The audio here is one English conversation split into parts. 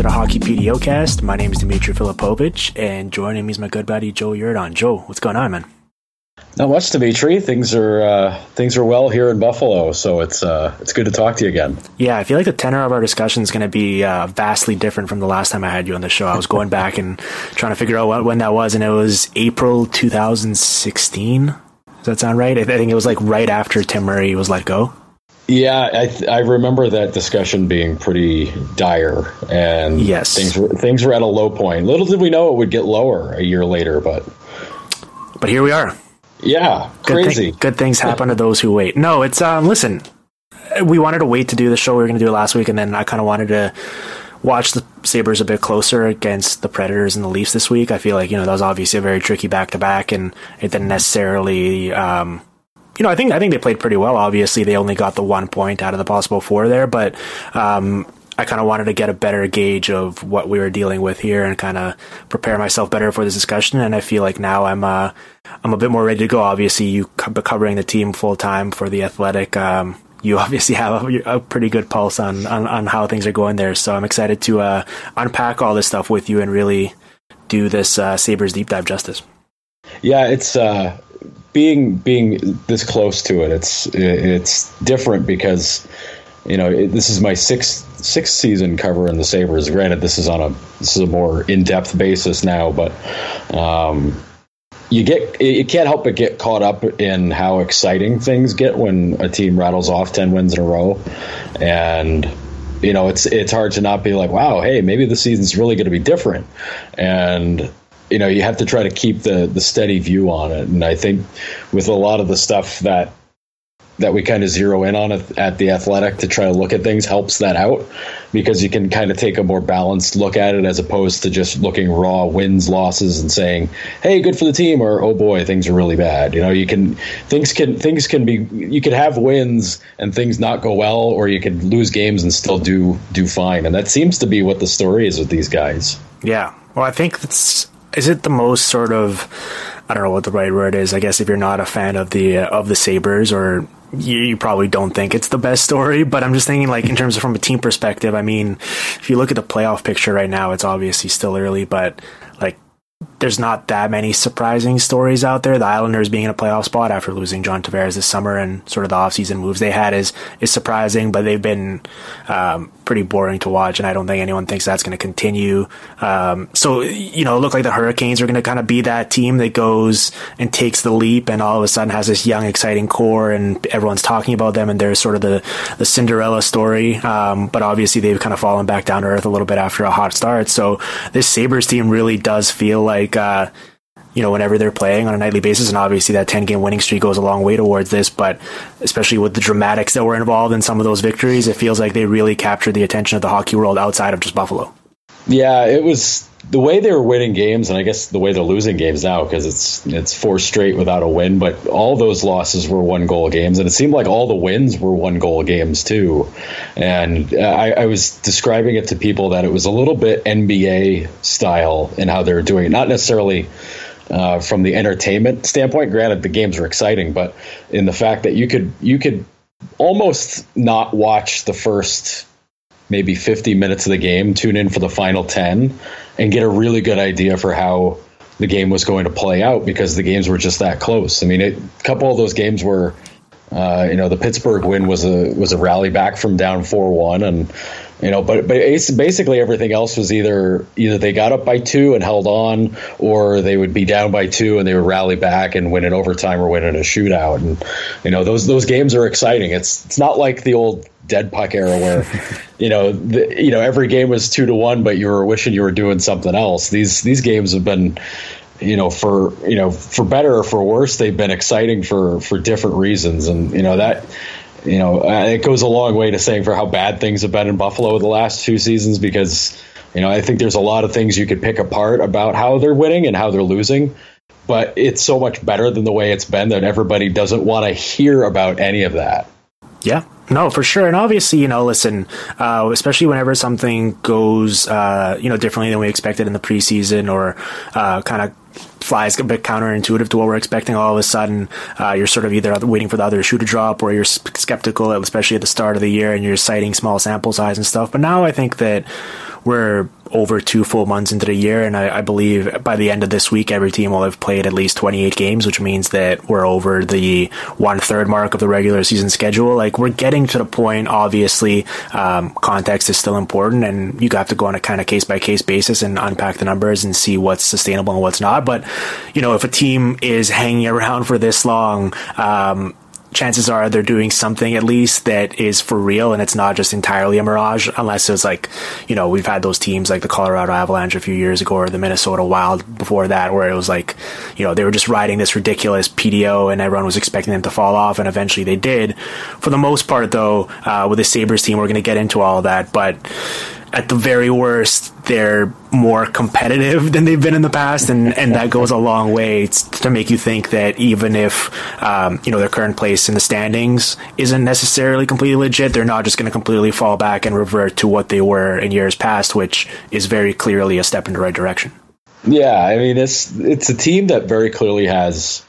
To the Hockey PDO My name is Dimitri Filipovic, and joining me is my good buddy Joe Yerdon. Joe, what's going on, man? Not much, Dimitri. Things are uh, things are well here in Buffalo, so it's uh, it's good to talk to you again. Yeah, I feel like the tenor of our discussion is going to be uh, vastly different from the last time I had you on the show. I was going back and trying to figure out what, when that was, and it was April 2016. Does that sound right? I think it was like right after Tim Murray was let go. Yeah, I, th- I remember that discussion being pretty dire, and yes, things were, things were at a low point. Little did we know it would get lower a year later, but but here we are. Yeah, good crazy. good things happen to those who wait. No, it's um. Listen, we wanted to wait to do the show we were going to do last week, and then I kind of wanted to watch the Sabres a bit closer against the Predators and the Leafs this week. I feel like you know that was obviously a very tricky back to back, and it didn't necessarily um you know, I think I think they played pretty well. Obviously, they only got the one point out of the possible four there, but um, I kind of wanted to get a better gauge of what we were dealing with here and kind of prepare myself better for this discussion. And I feel like now I'm uh, I'm a bit more ready to go. Obviously, you covering the team full time for the Athletic. Um, you obviously have a, a, pretty good pulse on, on, on how things are going there. So I'm excited to uh, unpack all this stuff with you and really do this uh, Sabres deep dive justice. Yeah, it's uh, being being this close to it, it's it's different because you know it, this is my sixth sixth season covering the Sabres. Granted, this is on a this is a more in depth basis now, but um, you get you can't help but get caught up in how exciting things get when a team rattles off ten wins in a row, and you know it's it's hard to not be like, wow, hey, maybe the season's really going to be different, and you know you have to try to keep the the steady view on it. And i think with a lot of the stuff that that we kind of zero in on at the athletic to try to look at things helps that out because you can kind of take a more balanced look at it as opposed to just looking raw wins losses and saying hey good for the team or oh boy things are really bad. You know you can things can things can be you could have wins and things not go well or you could lose games and still do do fine. And that seems to be what the story is with these guys. Yeah. Well i think that's is it the most sort of I don't know what the right word is. I guess if you're not a fan of the uh, of the Sabres or you, you, probably don't think it's the best story, but I'm just thinking like in terms of from a team perspective, I mean, if you look at the playoff picture right now, it's obviously still early, but there's not that many surprising stories out there. The Islanders being in a playoff spot after losing John Tavares this summer and sort of the offseason moves they had is is surprising, but they've been um, pretty boring to watch, and I don't think anyone thinks that's going to continue. Um, so you know, it looked like the Hurricanes are going to kind of be that team that goes and takes the leap, and all of a sudden has this young, exciting core, and everyone's talking about them, and they're sort of the the Cinderella story. Um, but obviously, they've kind of fallen back down to earth a little bit after a hot start. So this Sabres team really does feel like uh, you know, whenever they're playing on a nightly basis. And obviously, that 10 game winning streak goes a long way towards this. But especially with the dramatics that were involved in some of those victories, it feels like they really captured the attention of the hockey world outside of just Buffalo. Yeah, it was the way they were winning games, and I guess the way they're losing games now because it's it's four straight without a win. But all those losses were one goal games, and it seemed like all the wins were one goal games too. And I, I was describing it to people that it was a little bit NBA style in how they're doing it, not necessarily. Uh, from the entertainment standpoint, granted the games were exciting, but in the fact that you could you could almost not watch the first maybe 50 minutes of the game, tune in for the final 10, and get a really good idea for how the game was going to play out because the games were just that close. I mean, it, a couple of those games were, uh, you know, the Pittsburgh win was a was a rally back from down four one, and you know, but but basically everything else was either either they got up by two and held on, or they would be down by two and they would rally back and win in overtime or win in a shootout. And you know, those those games are exciting. It's it's not like the old dead puck era where you know the, you know every game was two to one, but you were wishing you were doing something else. These these games have been you know for you know for better or for worse they've been exciting for for different reasons and you know that you know uh, it goes a long way to saying for how bad things have been in buffalo the last two seasons because you know i think there's a lot of things you could pick apart about how they're winning and how they're losing but it's so much better than the way it's been that everybody doesn't want to hear about any of that yeah no, for sure. And obviously, you know, listen, uh, especially whenever something goes, uh, you know, differently than we expected in the preseason or uh, kind of flies a bit counterintuitive to what we're expecting. All of a sudden, uh, you're sort of either waiting for the other shoe to drop, or you're skeptical, especially at the start of the year, and you're citing small sample size and stuff. But now I think that we're over two full months into the year, and I, I, believe by the end of this week, every team will have played at least 28 games, which means that we're over the one third mark of the regular season schedule. Like we're getting to the point. Obviously, um, context is still important, and you have to go on a kind of case by case basis and unpack the numbers and see what's sustainable and what's not. But you know, if a team is hanging around for this long, um, chances are they're doing something at least that is for real and it's not just entirely a mirage unless it's like you know we've had those teams like the colorado avalanche a few years ago or the minnesota wild before that where it was like you know they were just riding this ridiculous pdo and everyone was expecting them to fall off and eventually they did. For the most part though uh, with the sabres team we're going to get into all of that but at the very worst, they're more competitive than they've been in the past, and, and that goes a long way to make you think that even if um, you know their current place in the standings isn't necessarily completely legit, they're not just going to completely fall back and revert to what they were in years past, which is very clearly a step in the right direction. Yeah, I mean it's it's a team that very clearly has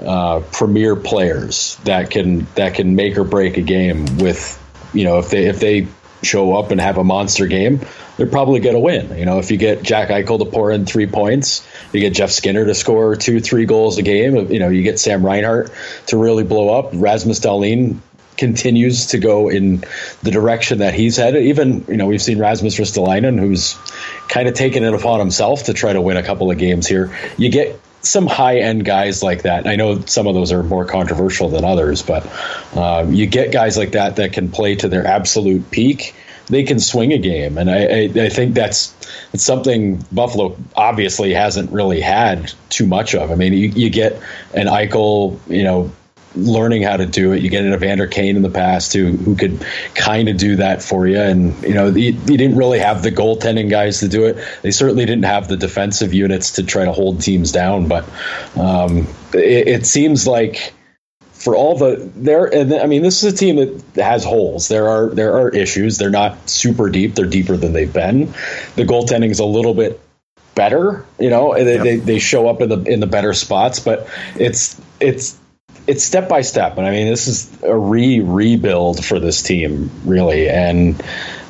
uh, premier players that can that can make or break a game with you know if they if they show up and have a monster game, they're probably going to win. You know, if you get Jack Eichel to pour in three points, you get Jeff Skinner to score two, three goals a game. You know, you get Sam Reinhart to really blow up. Rasmus Dahlin continues to go in the direction that he's headed. Even, you know, we've seen Rasmus Ristolainen, who's kind of taken it upon himself to try to win a couple of games here. You get some high end guys like that. I know some of those are more controversial than others, but um, you get guys like that that can play to their absolute peak. They can swing a game, and I, I, I think that's it's something Buffalo obviously hasn't really had too much of. I mean, you, you get an Eichel, you know, learning how to do it. You get an Evander Kane in the past who who could kind of do that for you, and you know you, didn't really have the goaltending guys to do it. They certainly didn't have the defensive units to try to hold teams down. But um, it, it, seems like for all the there, and I mean this is a team that has holes. There are there are issues. They're not super deep. They're deeper than they've been. The goaltending is a little bit better. You know, they, yep. they, they show up in the in the better spots, but it's it's it's step by step, and I mean this is a re rebuild for this team, really. And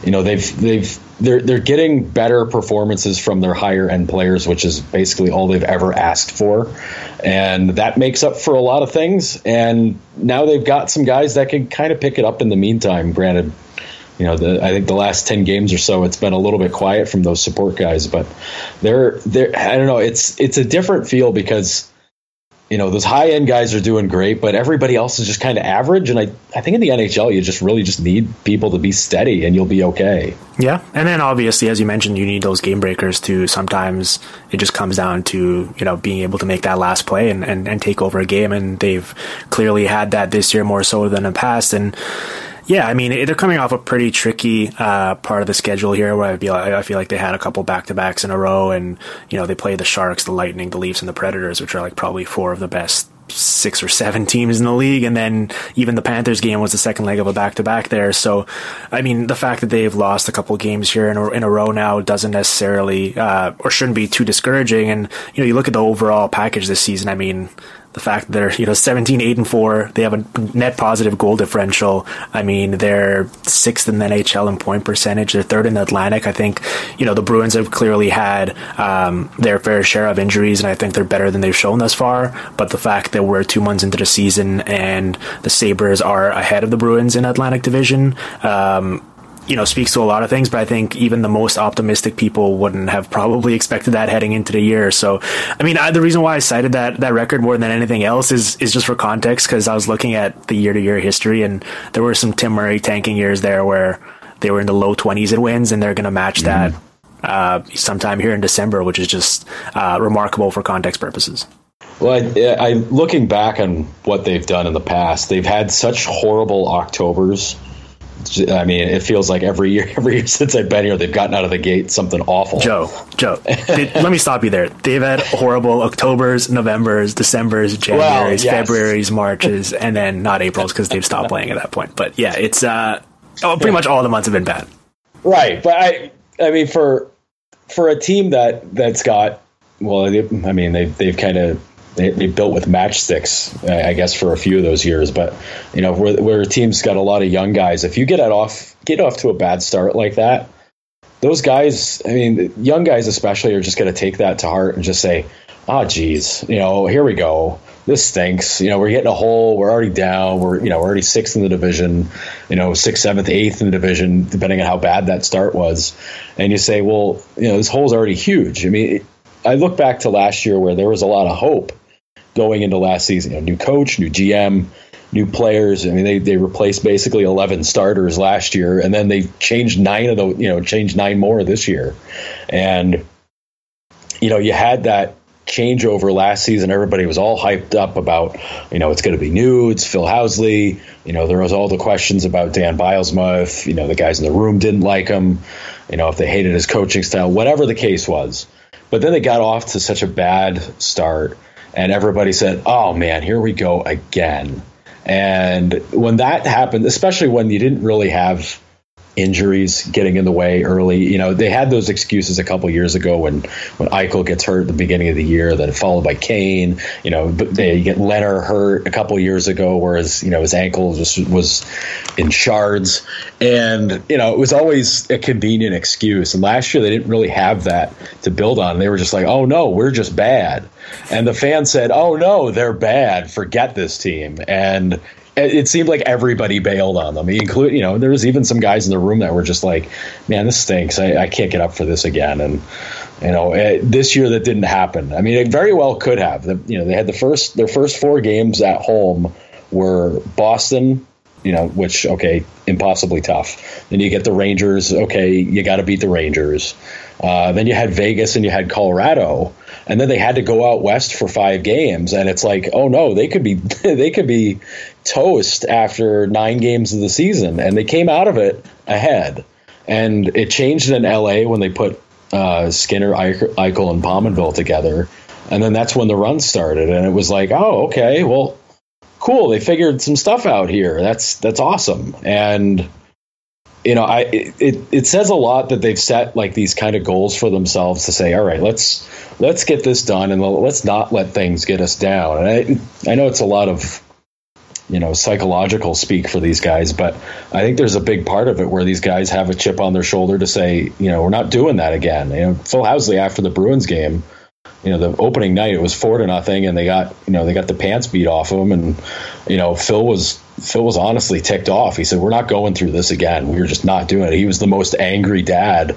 you know they've they've they're they're getting better performances from their higher end players, which is basically all they've ever asked for, and that makes up for a lot of things. And now they've got some guys that can kind of pick it up in the meantime. Granted, you know, the, I think the last ten games or so, it's been a little bit quiet from those support guys, but they're they're I don't know, it's it's a different feel because you know, those high end guys are doing great, but everybody else is just kind of average. And I, I think in the NHL, you just really just need people to be steady and you'll be okay. Yeah. And then obviously, as you mentioned, you need those game breakers to sometimes it just comes down to, you know, being able to make that last play and, and, and take over a game. And they've clearly had that this year more so than in the past. And, Yeah, I mean they're coming off a pretty tricky uh, part of the schedule here, where I feel like, I feel like they had a couple back to backs in a row, and you know they play the Sharks, the Lightning, the Leafs, and the Predators, which are like probably four of the best six or seven teams in the league, and then even the Panthers game was the second leg of a back to back there. So, I mean, the fact that they've lost a couple games here in a, in a row now doesn't necessarily uh, or shouldn't be too discouraging. And you know, you look at the overall package this season. I mean, the fact that they're you know 17 8 and 4 they have a net positive goal differential. I mean they're sixth in the nhl in point percentage. They're third in the atlantic. I think you know the bruins have clearly had um, their fair share of injuries and i think they're better than they've shown thus far. But the fact that we're two months into the season and the sabres are ahead of the bruins in atlantic division um, you know, speaks to a lot of things, but I think even the most optimistic people wouldn't have probably expected that heading into the year. So, I mean, I, the reason why I cited that, that record more than anything else is, is just for context, because I was looking at the year to year history and there were some Tim Murray tanking years there where they were in the low 20s in wins and they're going to match mm-hmm. that uh, sometime here in December, which is just uh, remarkable for context purposes. Well, I, I, looking back on what they've done in the past, they've had such horrible Octobers I mean, it feels like every year, every year since I've been here, they've gotten out of the gate something awful. Joe, Joe, let me stop you there. They've had horrible October's, November's, December's, January's, well, yes. February's, Marches, and then not April's because they've stopped playing at that point. But yeah, it's uh, oh, pretty much all the months have been bad. Right, but I, I mean, for for a team that that's got well, I mean, they've they've kind of they, they built with matchsticks, I guess, for a few of those years. But you know, where, where a team's got a lot of young guys, if you get off get off to a bad start like that, those guys, I mean, young guys especially, are just going to take that to heart and just say, "Oh, geez, you know, here we go." this stinks. You know, we're getting a hole. We're already down. We're you know we're already sixth in the division. You know, sixth, seventh, eighth in the division, depending on how bad that start was. And you say, well, you know, this hole's already huge. I mean, I look back to last year where there was a lot of hope going into last season. You know, new coach, new GM, new players. I mean, they, they replaced basically 11 starters last year, and then they changed nine of the, you know, changed nine more this year. And, you know, you had that changeover last season. Everybody was all hyped up about, you know, it's going to be new. It's Phil Housley. You know, there was all the questions about Dan Bylsma. If, you know, the guys in the room didn't like him, you know, if they hated his coaching style, whatever the case was. But then they got off to such a bad start and everybody said, "Oh man, here we go again." And when that happened, especially when you didn't really have injuries getting in the way early. You know, they had those excuses a couple years ago when when Eichel gets hurt at the beginning of the year, then followed by Kane. You know, but they get Lehner hurt a couple years ago, whereas you know his ankle just was in shards, and you know it was always a convenient excuse. And last year they didn't really have that to build on. They were just like, "Oh no, we're just bad," and the fans said, "Oh no, they're bad. Forget this team." And it seemed like everybody bailed on them. Include, you know, there was even some guys in the room that were just like, "Man, this stinks. I, I can't get up for this again." And you know, it, this year that didn't happen. I mean, it very well could have. The, you know, they had the first their first four games at home were Boston, you know, which okay, impossibly tough. Then you get the Rangers. Okay, you got to beat the Rangers. Uh, then you had Vegas and you had Colorado and then they had to go out west for five games and it's like oh no they could be they could be toast after nine games of the season and they came out of it ahead. And it changed in la when they put uh, skinner eichel and pominville together. And then that's when the run started and it was like oh okay well cool they figured some stuff out here. That's that's awesome. And you know, I it, it says a lot that they've set like these kind of goals for themselves to say, all right, let's let's get this done and let's not let things get us down. And I I know it's a lot of you know psychological speak for these guys, but I think there's a big part of it where these guys have a chip on their shoulder to say, you know, we're not doing that again. You know, Phil Housley after the Bruins game you know the opening night it was four to nothing and they got you know they got the pants beat off of them and you know phil was phil was honestly ticked off. He said we're not going through this again. We were just not doing it. He was the most angry dad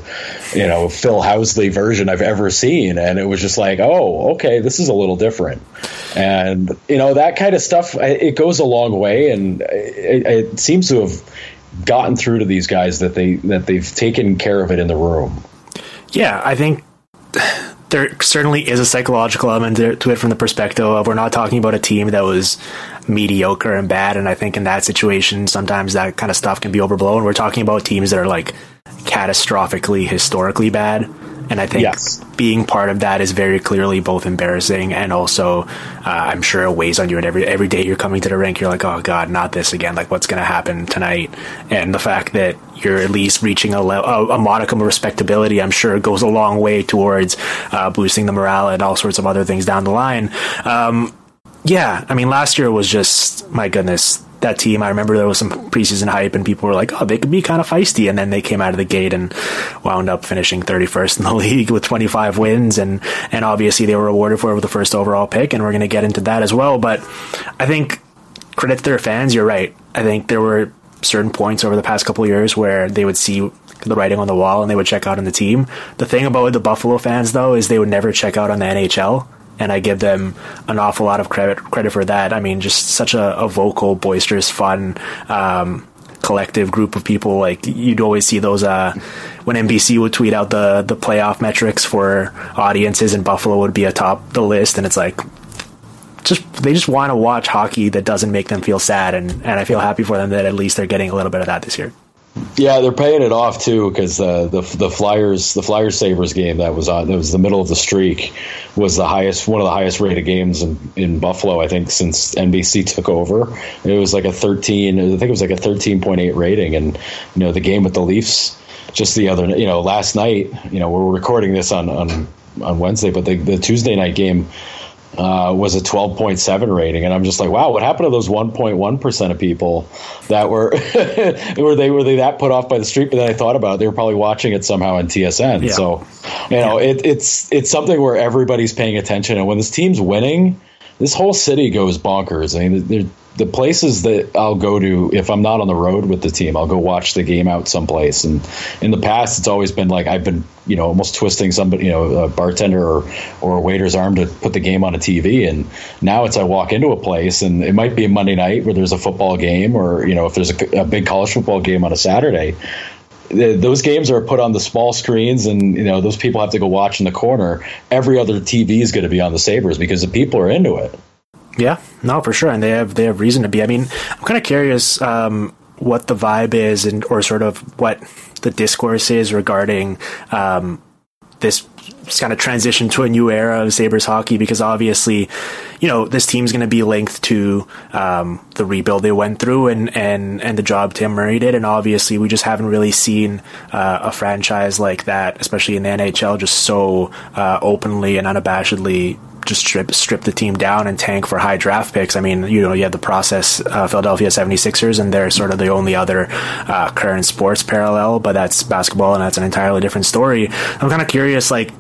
you know phil housley version i've ever seen and it was just like oh okay this is a little different. And you know that kind of stuff it goes a long way and it, it seems to have gotten through to these guys that they that they've taken care of it in the room. Yeah i think there certainly is a psychological element to it from the perspective of we're not talking about a team that was mediocre and bad. And I think in that situation, sometimes that kind of stuff can be overblown. We're talking about teams that are like catastrophically historically bad. And I think yes. being part of that is very clearly both embarrassing and also, uh, I'm sure it weighs on you. And every every day you're coming to the rink, you're like, oh god, not this again. Like, what's going to happen tonight? And the fact that you're at least reaching a, le- a, modicum of respectability, I'm sure goes a long way towards uh, boosting the morale and all sorts of other things down the line. Um, yeah, I mean, last year was just my goodness. That team, I remember there was some preseason hype, and people were like, "Oh, they could be kind of feisty." And then they came out of the gate and wound up finishing 31st in the league with 25 wins, and and obviously they were rewarded for it with the first overall pick, and we're going to get into that as well. But I think credit to their fans. You're right. I think there were certain points over the past couple years where they would see the writing on the wall and they would check out on the team. The thing about the Buffalo fans though is they would never check out on the NHL and I give them an awful lot of credit credit for that. I mean, just such a, a vocal, boisterous, fun, um, collective group of people. Like you'd always see those uh, when NBC would tweet out the the playoff metrics for audiences, and Buffalo would be atop the list, and it's like. Just they just want to watch hockey that doesn't make them feel sad, and, and I feel happy for them that at least they're getting a little bit of that this year. Yeah, they're paying it off too because uh, the the Flyers the Flyers Sabres game that was on that was the middle of the streak was the highest one of the highest rated games in, in Buffalo I think since NBC took over. It was like a thirteen I think it was like a thirteen point eight rating and you know the game with the Leafs just the other you know last night you know we're recording this on on on Wednesday but the, the Tuesday night game uh, was a 12.7 rating, and I'm just like, wow, what happened to those 1.1 percent of people that were were they were they that put off by the street? But then I thought about it, they were probably watching it somehow on TSN. Yeah. So, you know, yeah. it, it's it's something where everybody's paying attention, and when this team's winning, this whole city goes bonkers. I mean, the places that I'll go to if I'm not on the road with the team, I'll go watch the game out someplace. And in the past, it's always been like I've been, you know, almost twisting somebody, you know, a bartender or or a waiter's arm to put the game on a TV. And now it's I walk into a place, and it might be a Monday night where there's a football game, or you know, if there's a, a big college football game on a Saturday. Those games are put on the small screens, and you know those people have to go watch in the corner. Every other TV is going to be on the Sabres because the people are into it. Yeah, no, for sure, and they have they have reason to be. I mean, I'm kind of curious um, what the vibe is, and or sort of what the discourse is regarding um, this kind of transition to a new era of Sabres hockey because obviously, you know, this team's going to be linked to um, the rebuild they went through and, and, and the job Tim Murray did. And obviously, we just haven't really seen uh, a franchise like that, especially in the NHL, just so uh, openly and unabashedly just strip strip the team down and tank for high draft picks. I mean, you know, you have the process uh, Philadelphia 76ers, and they're sort of the only other uh, current sports parallel, but that's basketball, and that's an entirely different story. I'm kind of curious, like,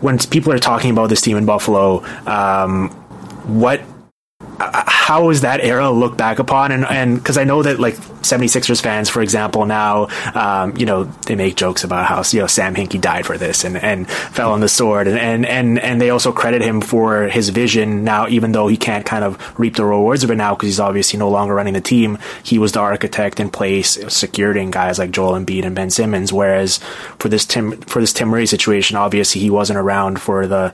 when people are talking about this team in Buffalo, um, what how is that era looked back upon? And and because I know that like 76ers fans, for example, now um, you know they make jokes about how you know Sam Hinkie died for this and, and fell on the sword, and, and and and they also credit him for his vision now, even though he can't kind of reap the rewards of it now because he's obviously no longer running the team. He was the architect in place, securing guys like Joel Embiid and Ben Simmons. Whereas for this Tim for this Tim Murray situation, obviously he wasn't around for the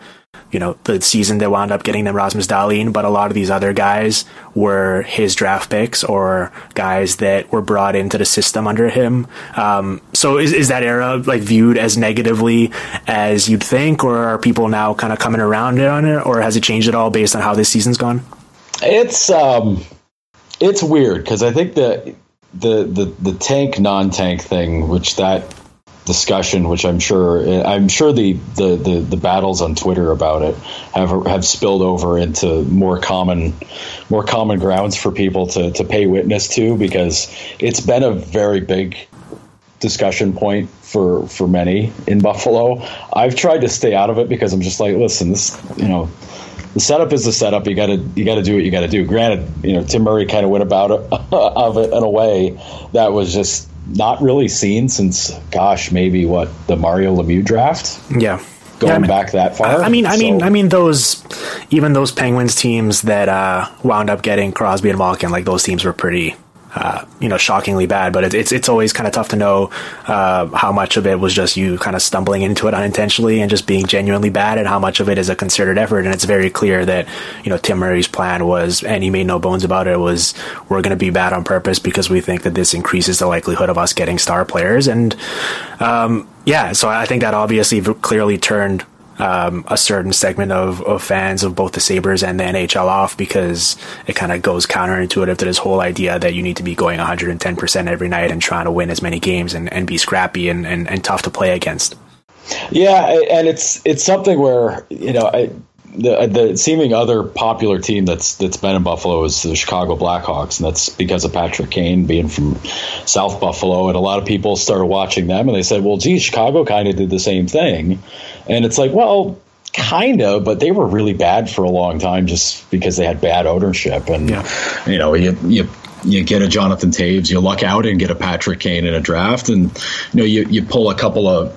you know, the season that wound up getting them Rasmus Dahlin, but a lot of these other guys were his draft picks or guys that were brought into the system under him. Um, so is, is that era like viewed as negatively as you'd think, or are people now kind of coming around it on it, or has it changed at all based on how this season's gone? It's, um, it's weird because I think the, the, the, the tank non-tank thing, which that discussion, which I'm sure I'm sure the, the, the, the, battles on Twitter about it have have spilled over into more common more common grounds for people to, to pay witness to because it's been a very big discussion point for for many in Buffalo. I've tried to stay out of it because I'm just like, listen, this you know the setup is the setup. You got to you got to do what you got to do. Granted, you know Tim Murray kind of went about it of it in a way that was just not really seen since, gosh, maybe what the Mario Lemieux draft. Yeah, going yeah, I mean, back that far. I mean, I so. mean, I mean those even those Penguins teams that uh, wound up getting Crosby and Malkin, like those teams were pretty uh, you know, shockingly bad. But it, it's it's always kind of tough to know uh, how much of it was just you kind of stumbling into it unintentionally and just being genuinely bad, and how much of it is a concerted effort. And it's very clear that you know Tim Murray's plan was, and he made no bones about it, was we're going to be bad on purpose because we think that this increases the likelihood of us getting star players. And um, yeah, so I think that obviously clearly turned um, a certain segment of, of fans of both the Sabres and the NHL off because it kind of goes counterintuitive to this whole idea that you need to be going 110% every night and trying to win as many games and, and be scrappy and, and, and tough to play against. Yeah, and it's it's something where you know I, the the seeming other popular team that's that's been in Buffalo is the Chicago Blackhawks, and that's because of Patrick Kane being from South Buffalo, and a lot of people started watching them, and they said, "Well, gee, Chicago kind of did the same thing," and it's like, well. Kind of, but they were really bad for a long time just because they had bad ownership. And, yeah. you know, you, you you get a Jonathan Toews, you luck out and get a Patrick Kane in a draft, and you know you, you pull a couple of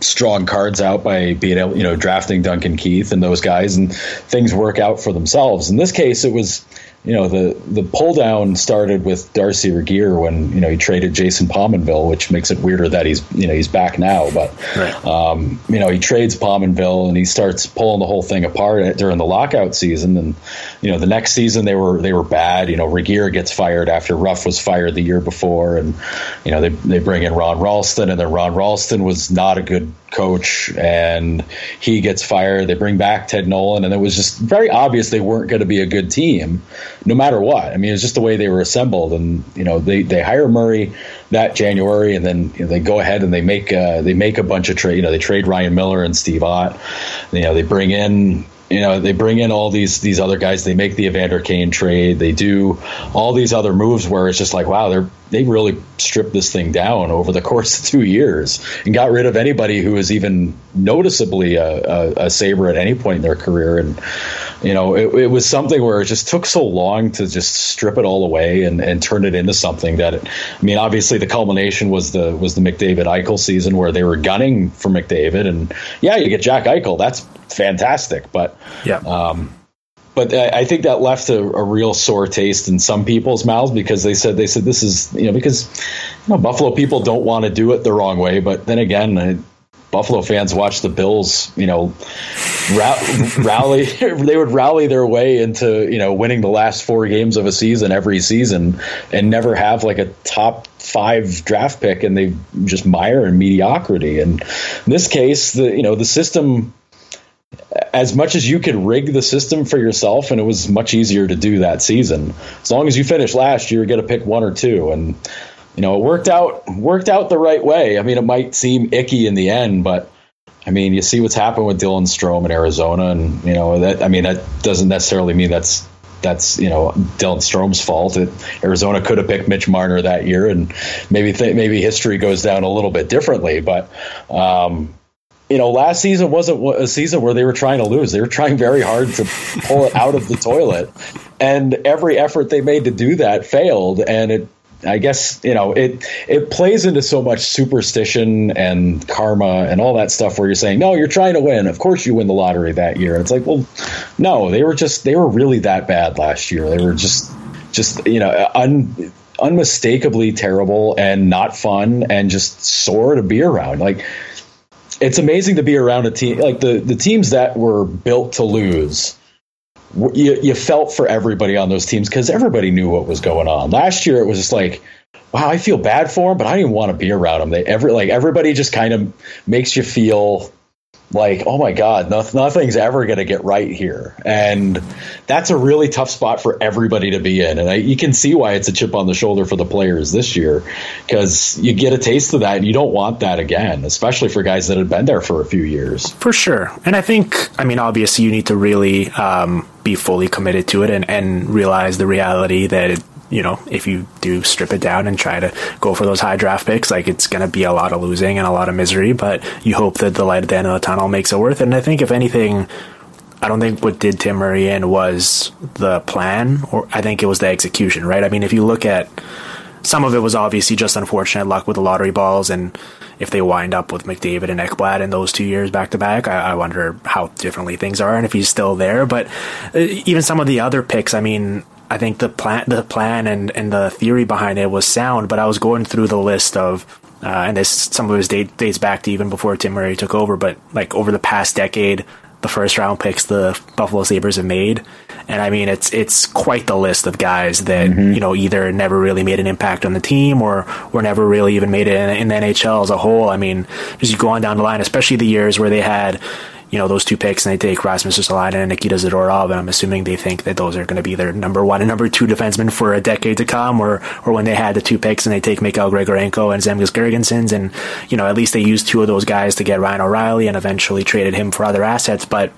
strong cards out by being able, you know, drafting Duncan Keith and those guys, and things work out for themselves. In this case, it was you know the the pull down started with Darcy Regier when you know he traded Jason Pominville, which makes it weirder that he's you know he's back now. But right. um, you know he trades Pominville and he starts pulling the whole thing apart during the lockout season. And you know the next season they were they were bad. You know Regier gets fired after Ruff was fired the year before, and you know they they bring in Ron Rolston, and then Ron Rolston was not a good coach, and he gets fired. They bring back Ted Nolan, and it was just very obvious they weren't going to be a good team no matter what. I mean, it's just the way they were assembled, and you know, they they hire Murray that January, and then you know, they go ahead and they make uh, they make a bunch of trade. You know, they trade Ryan Miller and Steve Ott. You know, they bring in you know they bring in all these these other guys. They make the evander kane trade. They do all these other moves where it's just like wow they're they really stripped this thing down over the course of two years and got rid of anybody who was even noticeably a, a, a saber at any point in their career. And you know it, it, was something where it just took so long to just strip it all away and, and turn it into something that it, i mean obviously the culmination was the was the mcdavid eichel season where they were gunning for mcdavid. And yeah you get jack eichel. That's fantastic. But yeah. Um, but I think that left a, a, real sore taste in some people's mouths because they said they said this is you know because you know Buffalo people don't want to do it the wrong way, but then again, uh, Buffalo fans watch the Bills, you know, rally. they would rally their way into you know winning the last four games of a season every season and never have like a top five draft pick, and they just mire in mediocrity. And in this case, the you know the system as much as you could rig the system for yourself, and it was much easier to do that season. As long as you finish last year, you get to pick one or two, and you know it worked out worked out the right way. I mean, it might seem icky in the end, but I mean, you see what's happened with Dylan Strome in Arizona, and you know that. I mean, that doesn't necessarily mean that's that's you know Dylan Strome's fault. It, Arizona could have picked Mitch Marner that year, and maybe th- maybe history goes down a little bit differently. But um, you know, last season wasn't a season where they were trying to lose. They were trying very hard to pull it out of the toilet, and every effort they made to do that failed. And it, I guess, you know, it it plays into so much superstition and karma and all that stuff. Where you're saying, no, you're trying to win. Of course, you win the lottery that year. It's like, well, no, they were just they were really that bad last year. They were just just you know un unmistakably terrible and not fun and just sore to be around. Like it's amazing to be around a team like the the teams that were built to lose. You, you felt for everybody on those teams because everybody knew what was going on. Last year, it was just like, wow, I feel bad for them, but I didn't want to be around them. They every like everybody just kind of makes you feel like, oh my God, nothing's ever going to get right here. And that's a really tough spot for everybody to be in. And I, you can see why it's a chip on the shoulder for the players this year because you get a taste of that and you don't want that again, especially for guys that have been there for a few years. For sure. And I think, I mean, obviously, you need to really um, be fully committed to it and, and realize the reality that it, you know, if you do strip it down and try to go for those high draft picks, like it's going to be a lot of losing and a lot of misery, but you hope that the light at the end of the tunnel makes it worth it. And I think if anything, I don't think what did Tim Murray in was the plan, or I think it was the execution, right? I mean, if you look at some of it was obviously just unfortunate luck with the lottery balls, and if they wind up with McDavid and Ekblad in those two years back to back, I wonder how differently things are and if he's still there. But uh, even some of the other picks, I mean, I think the plan, the plan, and and the theory behind it was sound. But I was going through the list of, uh, and this some of his date, dates back to even before Tim Murray took over. But like over the past decade, the first round picks the Buffalo Sabres have made. And I mean, it's it's quite the list of guys that mm-hmm. you know either never really made an impact on the team or were never really even made it in, in the NHL as a whole. I mean, as you go on down the line, especially the years where they had you know those two picks and they take Rasmus Ristolainen and Nikita Zadorov, and I'm assuming they think that those are going to be their number one and number two defensemen for a decade to come, or or when they had the two picks and they take Mikhail Grigorenko and Zemgus Girgensons, and you know at least they used two of those guys to get Ryan O'Reilly and eventually traded him for other assets. But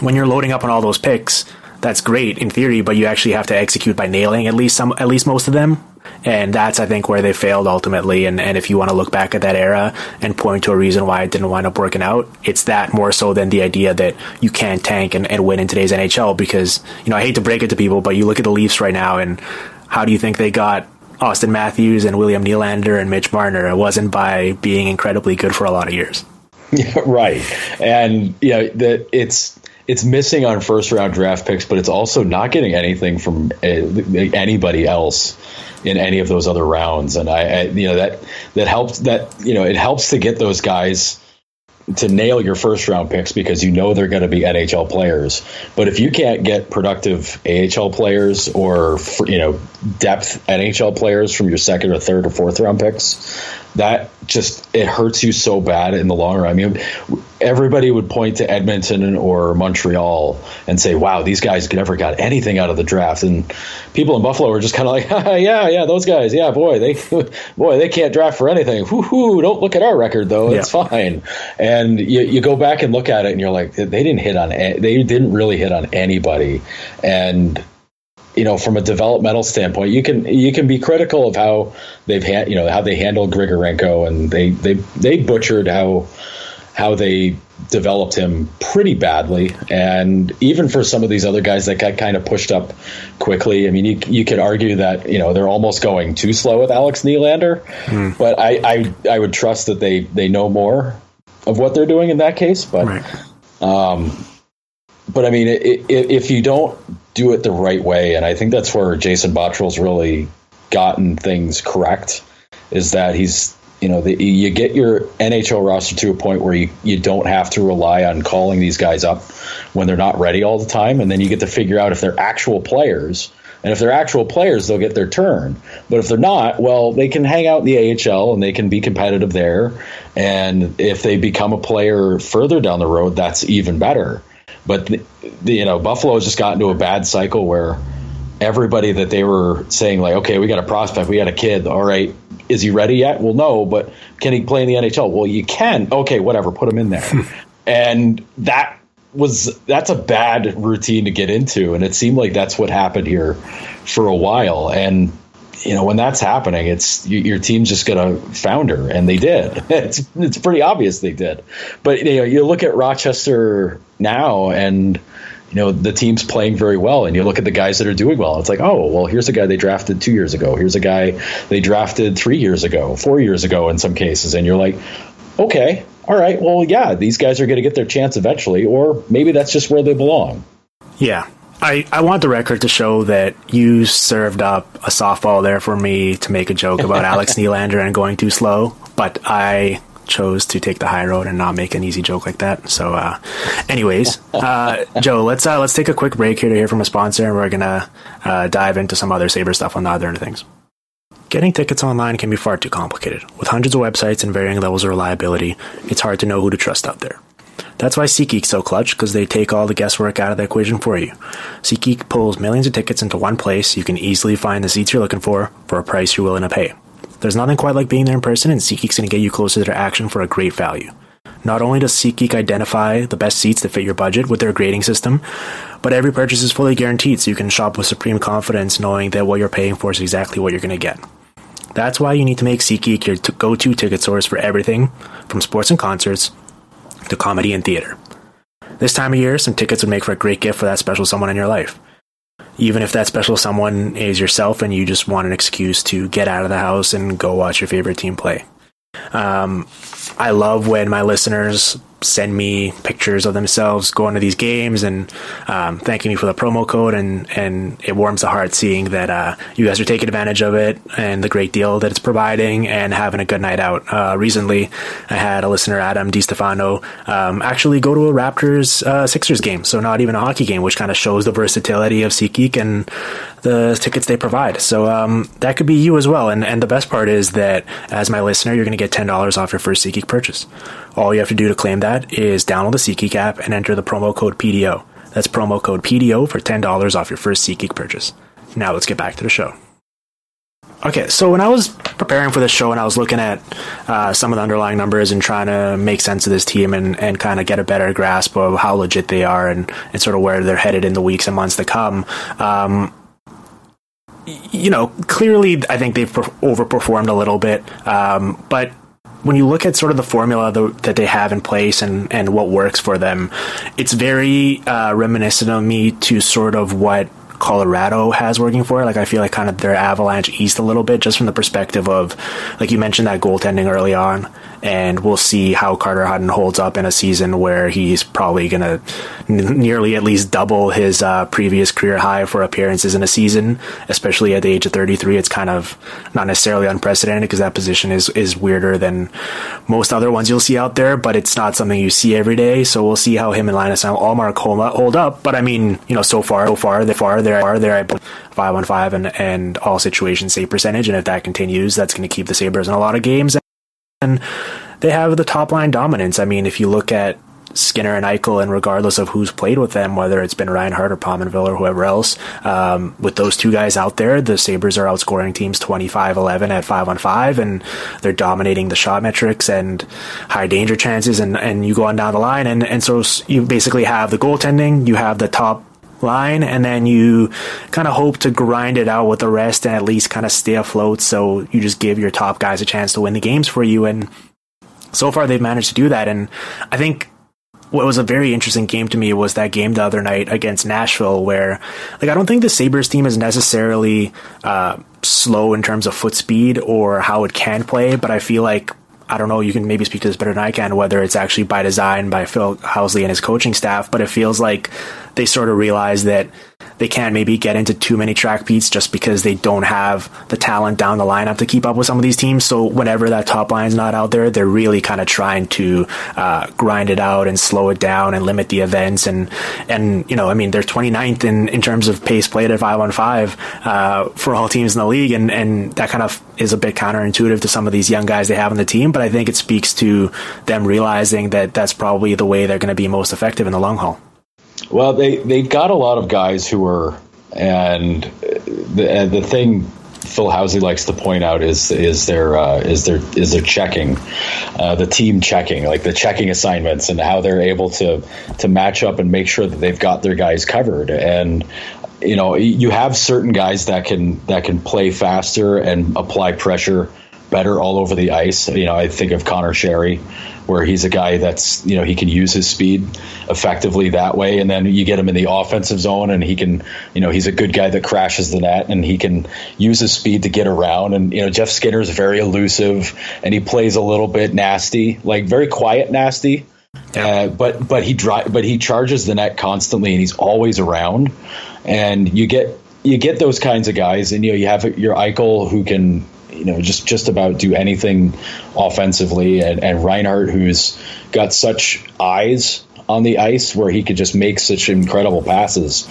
when you're loading up on all those picks, that's great in theory, but you actually have to execute by nailing at least some, at least most of them. And that's, I think, where they failed ultimately. And, and if you want to look back at that era and point to a reason why it didn't wind up working out, it's that more so than the idea that you can't tank and, and win in today's NHL. Because, you know, I hate to break it to people, but you look at the Leafs right now and how do you think they got Auston Matthews and William Nylander and Mitch Marner? It wasn't by being incredibly good for a lot of years. Yeah, right. And, you know, that it's, it's missing on first round draft picks, but it's also not getting anything from uh, anybody else in any of those other rounds. And I, I, you know, that that helps. That you know, it helps to get those guys to nail your first round picks because you know they're going to be NHL players. But if you can't get productive AHL players or you know depth NHL players from your second or third or fourth round picks, that just it hurts you so bad in the long run. I mean, everybody would point to Edmonton or Montreal and say, "Wow, these guys never got anything out of the draft." And people in Buffalo are just kind of like, "Yeah, yeah, those guys, yeah, boy, they, boy, they can't draft for anything." Whoo, don't look at our record though; yeah. it's fine. And you, you go back and look at it, and you're like, they didn't hit on, they didn't really hit on anybody, and you know, from a developmental standpoint, you can you can be critical of how they've had you know how they handled Grigorenko and they they they butchered how how they developed him pretty badly, and even for some of these other guys that got kind of pushed up quickly. I mean, you you could argue that you know they're almost going too slow with Alex Nylander, mm. but I, I I would trust that they they know more of what they're doing in that case, but. Right. Um, but I mean, it, it, if you don't do it the right way, and I think that's where Jason Botterill's really gotten things correct, is that he's you know the, you get your NHL roster to a point where you, you don't have to rely on calling these guys up when they're not ready all the time, and then you get to figure out if they're actual players. And if they're actual players, they'll get their turn. But if they're not, well, they can hang out in the AHL and they can be competitive there. And if they become a player further down the road, that's even better. But the, the, you know, Buffalo has just gotten to a bad cycle where everybody that they were saying like, okay, we got a prospect, we got a kid. All right, is he ready yet? Well, no, but can he play in the NHL? Well, you can. Okay, whatever, put him in there. and that was that's a bad routine to get into, and it seemed like that's what happened here for a while. And you know, when that's happening, it's you, your team's just going to founder, and they did. It's it's pretty obvious they did. But you know, you look at Rochester now, and you know the team's playing very well, and you look at the guys that are doing well. It's like, oh, well, here's a guy they drafted two years ago. Here's a guy they drafted three years ago, four years ago in some cases, and you're like, okay, all right, well, yeah, these guys are going to get their chance eventually, or maybe that's just where they belong. Yeah, I, I want the record to show that you served up a softball there for me to make a joke about Alex Nylander and going too slow, but I chose to take the high road and not make an easy joke like that. So, uh, anyways, uh, Joe, let's uh, let's take a quick break here to hear from a sponsor, and we're gonna uh, dive into some other Saber stuff on the other end of things. Getting tickets online can be far too complicated. With hundreds of websites and varying levels of reliability, it's hard to know who to trust out there. That's why SeatGeek's so clutch, because they take all the guesswork out of the equation for you. SeatGeek pulls millions of tickets into one place you can easily find the seats you're looking for for a price you're willing to pay. There's nothing quite like being there in person, and SeatGeek's going to get you closer to their action for a great value. Not only does SeatGeek identify the best seats that fit your budget with their grading system, but every purchase is fully guaranteed so you can shop with supreme confidence knowing that what you're paying for is exactly what you're going to get. That's why you need to make SeatGeek your go to ticket source for everything from sports and concerts to comedy and theater. This time of year, some tickets would make for a great gift for that special someone in your life. Even if that special someone is yourself and you just want an excuse to get out of the house and go watch your favorite team play. Um, I love when my listeners send me pictures of themselves going to these games and um, thanking me for the promo code and and it warms the heart seeing that uh, you guys are taking advantage of it and the great deal that it's providing and having a good night out. Uh, recently, I had a listener, Adam DiStefano, um, actually go to a Raptors uh, Sixers game, so not even a hockey game, which kind of shows the versatility of SeatGeek and the tickets they provide. So um, that could be you as well. And and the best part is that as my listener, you're going to get ten dollars off your first SeatGeek purchase. All you have to do to claim that is download the SeatGeek app and enter the promo code PDO. That's promo code PDO for ten dollars off your first SeatGeek purchase. Now let's get back to the show. Okay, so when I was preparing for this show and I was looking at uh, some of the underlying numbers and trying to make sense of this team and, and kind of get a better grasp of how legit they are and, and sort of where they're headed in the weeks and months to come, um, you know, clearly I think they've overperformed a little bit, um, but when you look at sort of the formula that they have in place and, and what works for them, it's very uh, reminiscent of me to sort of what Colorado has working for. Like I feel like kind of their avalanche east a little bit, just from the perspective of, like you mentioned that goaltending early on, and we'll see how Carter Hutton holds up in a season where he's probably going to n- nearly at least double his uh, previous career high for appearances in a season, especially at the age of 33. It's kind of not necessarily unprecedented because that position is, is weirder than most other ones you'll see out there, but it's not something you see every day. So we'll see how him and Linus Ullmark hold up. But I mean, you know, so far, so far, they far, they're, far, they are there, five on five and, and all situations save percentage. And if that continues, that's going to keep the Sabres in a lot of games and they have the top line dominance. I mean, if you look at Skinner and Eichel, and regardless of who's played with them, whether it's been Reinhart or Pominville or whoever else, um, with those two guys out there, the Sabres are outscoring teams 25-11 at 5 on 5, and they're dominating the shot metrics and high danger chances, and, and you go on down the line, and, and so you basically have the goaltending, you have the top line, and then you kind of hope to grind it out with the rest and at least kind of stay afloat. So you just give your top guys a chance to win the games for you. And so far, they've managed to do that. And I think what was a very interesting game to me was that game the other night against Nashville, where like I don't think the Sabres team is necessarily uh, slow in terms of foot speed or how it can play, but I feel like I don't know, you can maybe speak to this better than I can, whether it's actually by design by Phil Housley and his coaching staff, but it feels like they sort of realize that they can't maybe get into too many track beats just because they don't have the talent down the lineup to keep up with some of these teams. So whenever that top line's not out there, they're really kind of trying to uh, grind it out and slow it down and limit the events. And and you know, I mean, they're 29th in, in terms of pace played at five on five uh, for all teams in the league, and and that kind of is a bit counterintuitive to some of these young guys they have on the team. But I think it speaks to them realizing that that's probably the way they're going to be most effective in the long haul. Well, they they've got a lot of guys who are, and the and the thing Phil Housley likes to point out is is their uh, is their is their checking, uh, the team checking, like the checking assignments, and how they're able to to match up and make sure that they've got their guys covered. And you know, you have certain guys that can that can play faster and apply pressure better all over the ice. You know, I think of Connor Sheary where he's a guy that's you know he can use his speed effectively that way, and then you get him in the offensive zone, and he can you know he's a good guy that crashes the net, and he can use his speed to get around. And you know Jeff Skinner is very elusive, and he plays a little bit nasty, like very quiet nasty. Uh, but but he dri- but he charges the net constantly, and he's always around. And you get you get those kinds of guys, and you know you have your Eichel who can you know just just about do anything offensively, and, and Reinhart who's got such eyes on the ice where he could just make such incredible passes,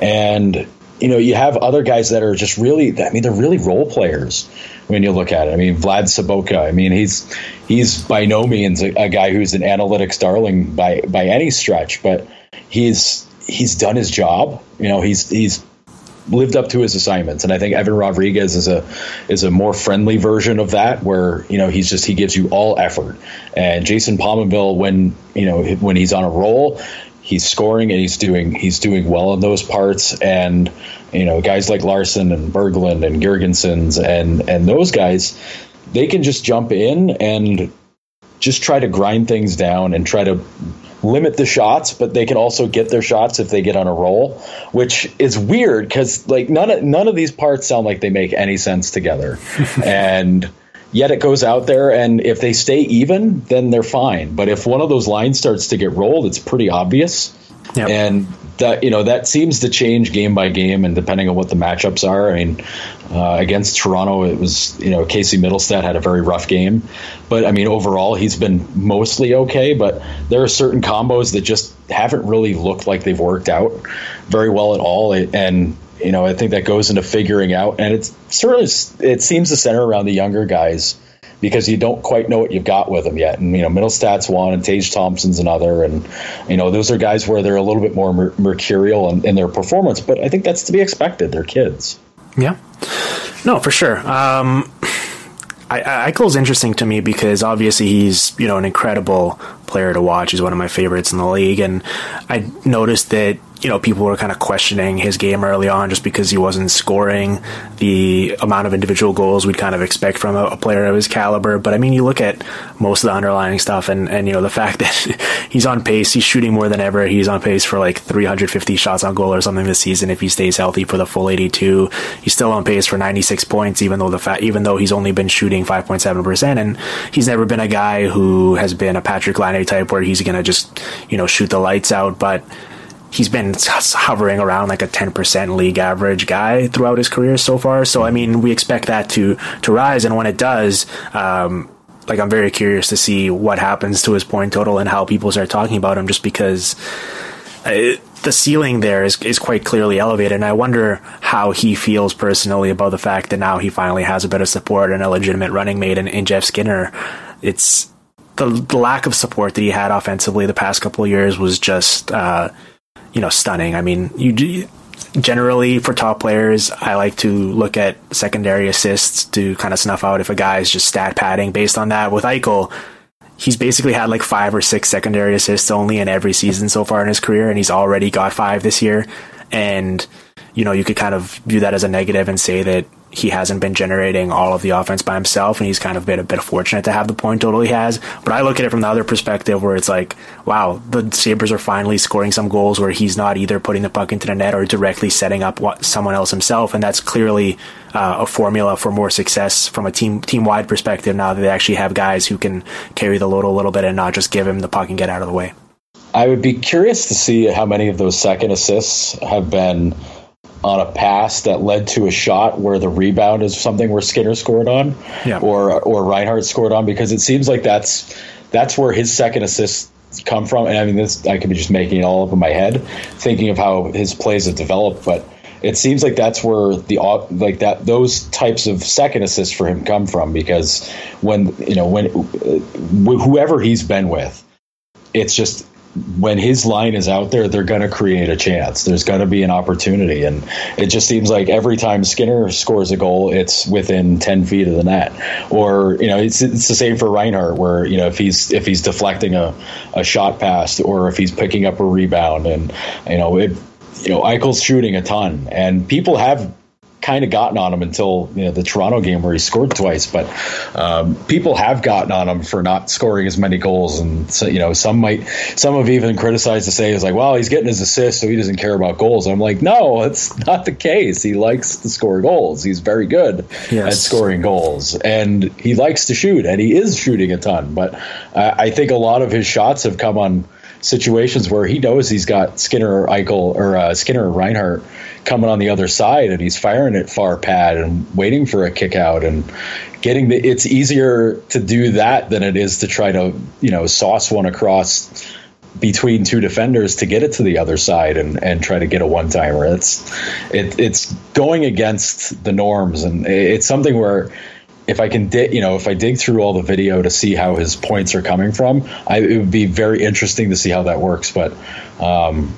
and you know you have other guys that are just really I mean they're really role players when you look at it. I mean Vlad Sobotka I mean he's he's by no means a, a guy who's an analytics darling by by any stretch, but he's he's done his job. You know he's he's lived up to his assignments. And I think Evan Rodrigues is a is a more friendly version of that, where you know he's just he gives you all effort. And Jason Pominville, when you know when he's on a roll, he's scoring and he's doing he's doing well in those parts. And you know guys like Larsson and Berglund and Girgensons and and those guys, they can just jump in and just try to grind things down and try to limit the shots, but they can also get their shots if they get on a roll, which is weird because like none of none of these parts sound like they make any sense together, and yet it goes out there, and if they stay even, then they're fine. But if one of those lines starts to get rolled, it's pretty obvious. Yep. And that you know that seems to change game by game, and depending on what the matchups are. I mean, uh, against Toronto, it was you know Casey Mittelstadt had a very rough game, but I mean overall he's been mostly okay. But there are certain combos that just haven't really looked like they've worked out very well at all, and you know I think that goes into figuring out, and it's certainly it seems to center around the younger guys because you don't quite know what you've got with them yet. And you know, Mittelstadt's one, and Tage Thompson's another, and you know, those are guys where they're a little bit more mer- mercurial in, in, their performance. But I think that's to be expected. They're kids. Yeah, no, for sure. Um, I, Eichel's interesting to me because obviously he's you know an incredible player to watch. He's one of my favorites in the league, and I noticed that you know, people were kind of questioning his game early on just because he wasn't scoring the amount of individual goals we'd kind of expect from a, a, player of his caliber. But I mean, you look at most of the underlying stuff and, and, you know, the fact that he's on pace, he's shooting more than ever. He's on pace for like 350 shots on goal or something this season if he stays healthy for the full 82. He's still on pace for 96 points, even though the fact, even though he's only been shooting 5.7%. And he's never been a guy who has been a Patrik Laine type where he's going to just, you know, shoot the lights out. But, he's been hovering around like a 10% league average guy throughout his career so far. So, I mean, we expect that to, to rise. And when it does, um, like, I'm very curious to see what happens to his point total and how people start talking about him just because uh, the ceiling there is, is quite clearly elevated. And I wonder how he feels personally about the fact that now he finally has a bit of support and a legitimate running mate in, in Jeff Skinner. It's, the, the, lack of support that he had offensively the past couple years was just uh, you know stunning. I mean, you generally for top players, I like to look at secondary assists to kind of snuff out if a guy is just stat padding based on that. With Eichel, he's basically had like five or six secondary assists only in every season so far in his career, and he's already got five this year. And you know, you could kind of view that as a negative and say that he hasn't been generating all of the offense by himself, and he's kind of been a bit fortunate to have the point total he has. But I look at it from the other perspective, where it's like, wow, the Sabres are finally scoring some goals where he's not either putting the puck into the net or directly setting up someone else himself, and that's clearly uh, a formula for more success from a team team wide perspective. Now that they actually have guys who can carry the load a little bit and not just give him the puck and get out of the way. I would be curious to see how many of those second assists have been on a pass that led to a shot where the rebound is something where Skinner scored on, yeah. or or Reinhart scored on, because it seems like that's that's where his second assist come from. And I mean, this I could be just making it all up in my head, thinking of how his plays have developed, but it seems like that's where the like that those types of second assists for him come from because when you know when whoever he's been with, it's just when his line is out there, they're going to create a chance. There's going to be an opportunity, and it just seems like every time Skinner scores a goal, it's within ten feet of the net. Or you know, it's it's the same for Reinhart, where you know if he's if he's deflecting a, a shot pass or if he's picking up a rebound, and you know it, you know Eichel's shooting a ton, and people have kind of gotten on him until you know the Toronto game where he scored twice. But um, people have gotten on him for not scoring as many goals, and so you know some might some have even criticized to say is like, well, he's getting his assists, so he doesn't care about goals. I'm like, no, it's not the case. He likes to score goals. He's very good yes. at scoring goals, and he likes to shoot, and he is shooting a ton. But I think a lot of his shots have come on situations where he knows he's got Skinner or Eichel or uh, Skinner or Reinhart coming on the other side and he's firing it far pad and waiting for a kick out and getting the it's easier to do that than it is to try to you know sauce one across between two defenders to get it to the other side and, and try to get a one timer. It's it, it's going against the norms and it's something where if I can you know, if I dig through all the video to see how his points are coming from, I, it would be very interesting to see how that works. But, um,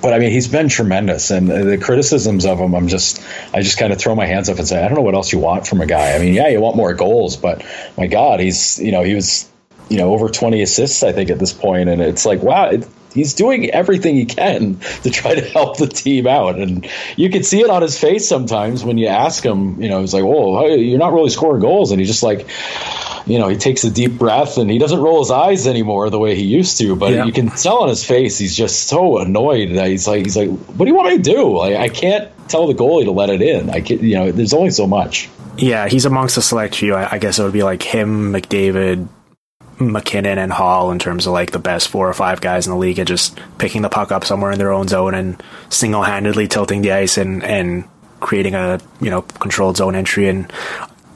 but I mean, he's been tremendous, and the criticisms of him, I'm just, I just kind of throw my hands up and say, I don't know what else you want from a guy. I mean, yeah, you want more goals, but my God, he's, you know, he was, you know, over 20 assists, I think, at this point, and it's like, wow, it, he's doing everything he can to try to help the team out. And you can see it on his face sometimes when you ask him, you know, he's like, "Whoa, you're not really scoring goals," and he's just like. You know, he takes a deep breath and he doesn't roll his eyes anymore the way he used to. But yeah. you can tell on his face he's just so annoyed that he's like, he's like, "What do you want me to do? Like, I can't tell the goalie to let it in. I can't." you know, there's only so much." Yeah, he's amongst a select few. I, I guess it would be like him, McDavid, MacKinnon, and Hall in terms of like the best four or five guys in the league at just picking the puck up somewhere in their own zone and single handedly tilting the ice and, and creating a you know controlled zone entry and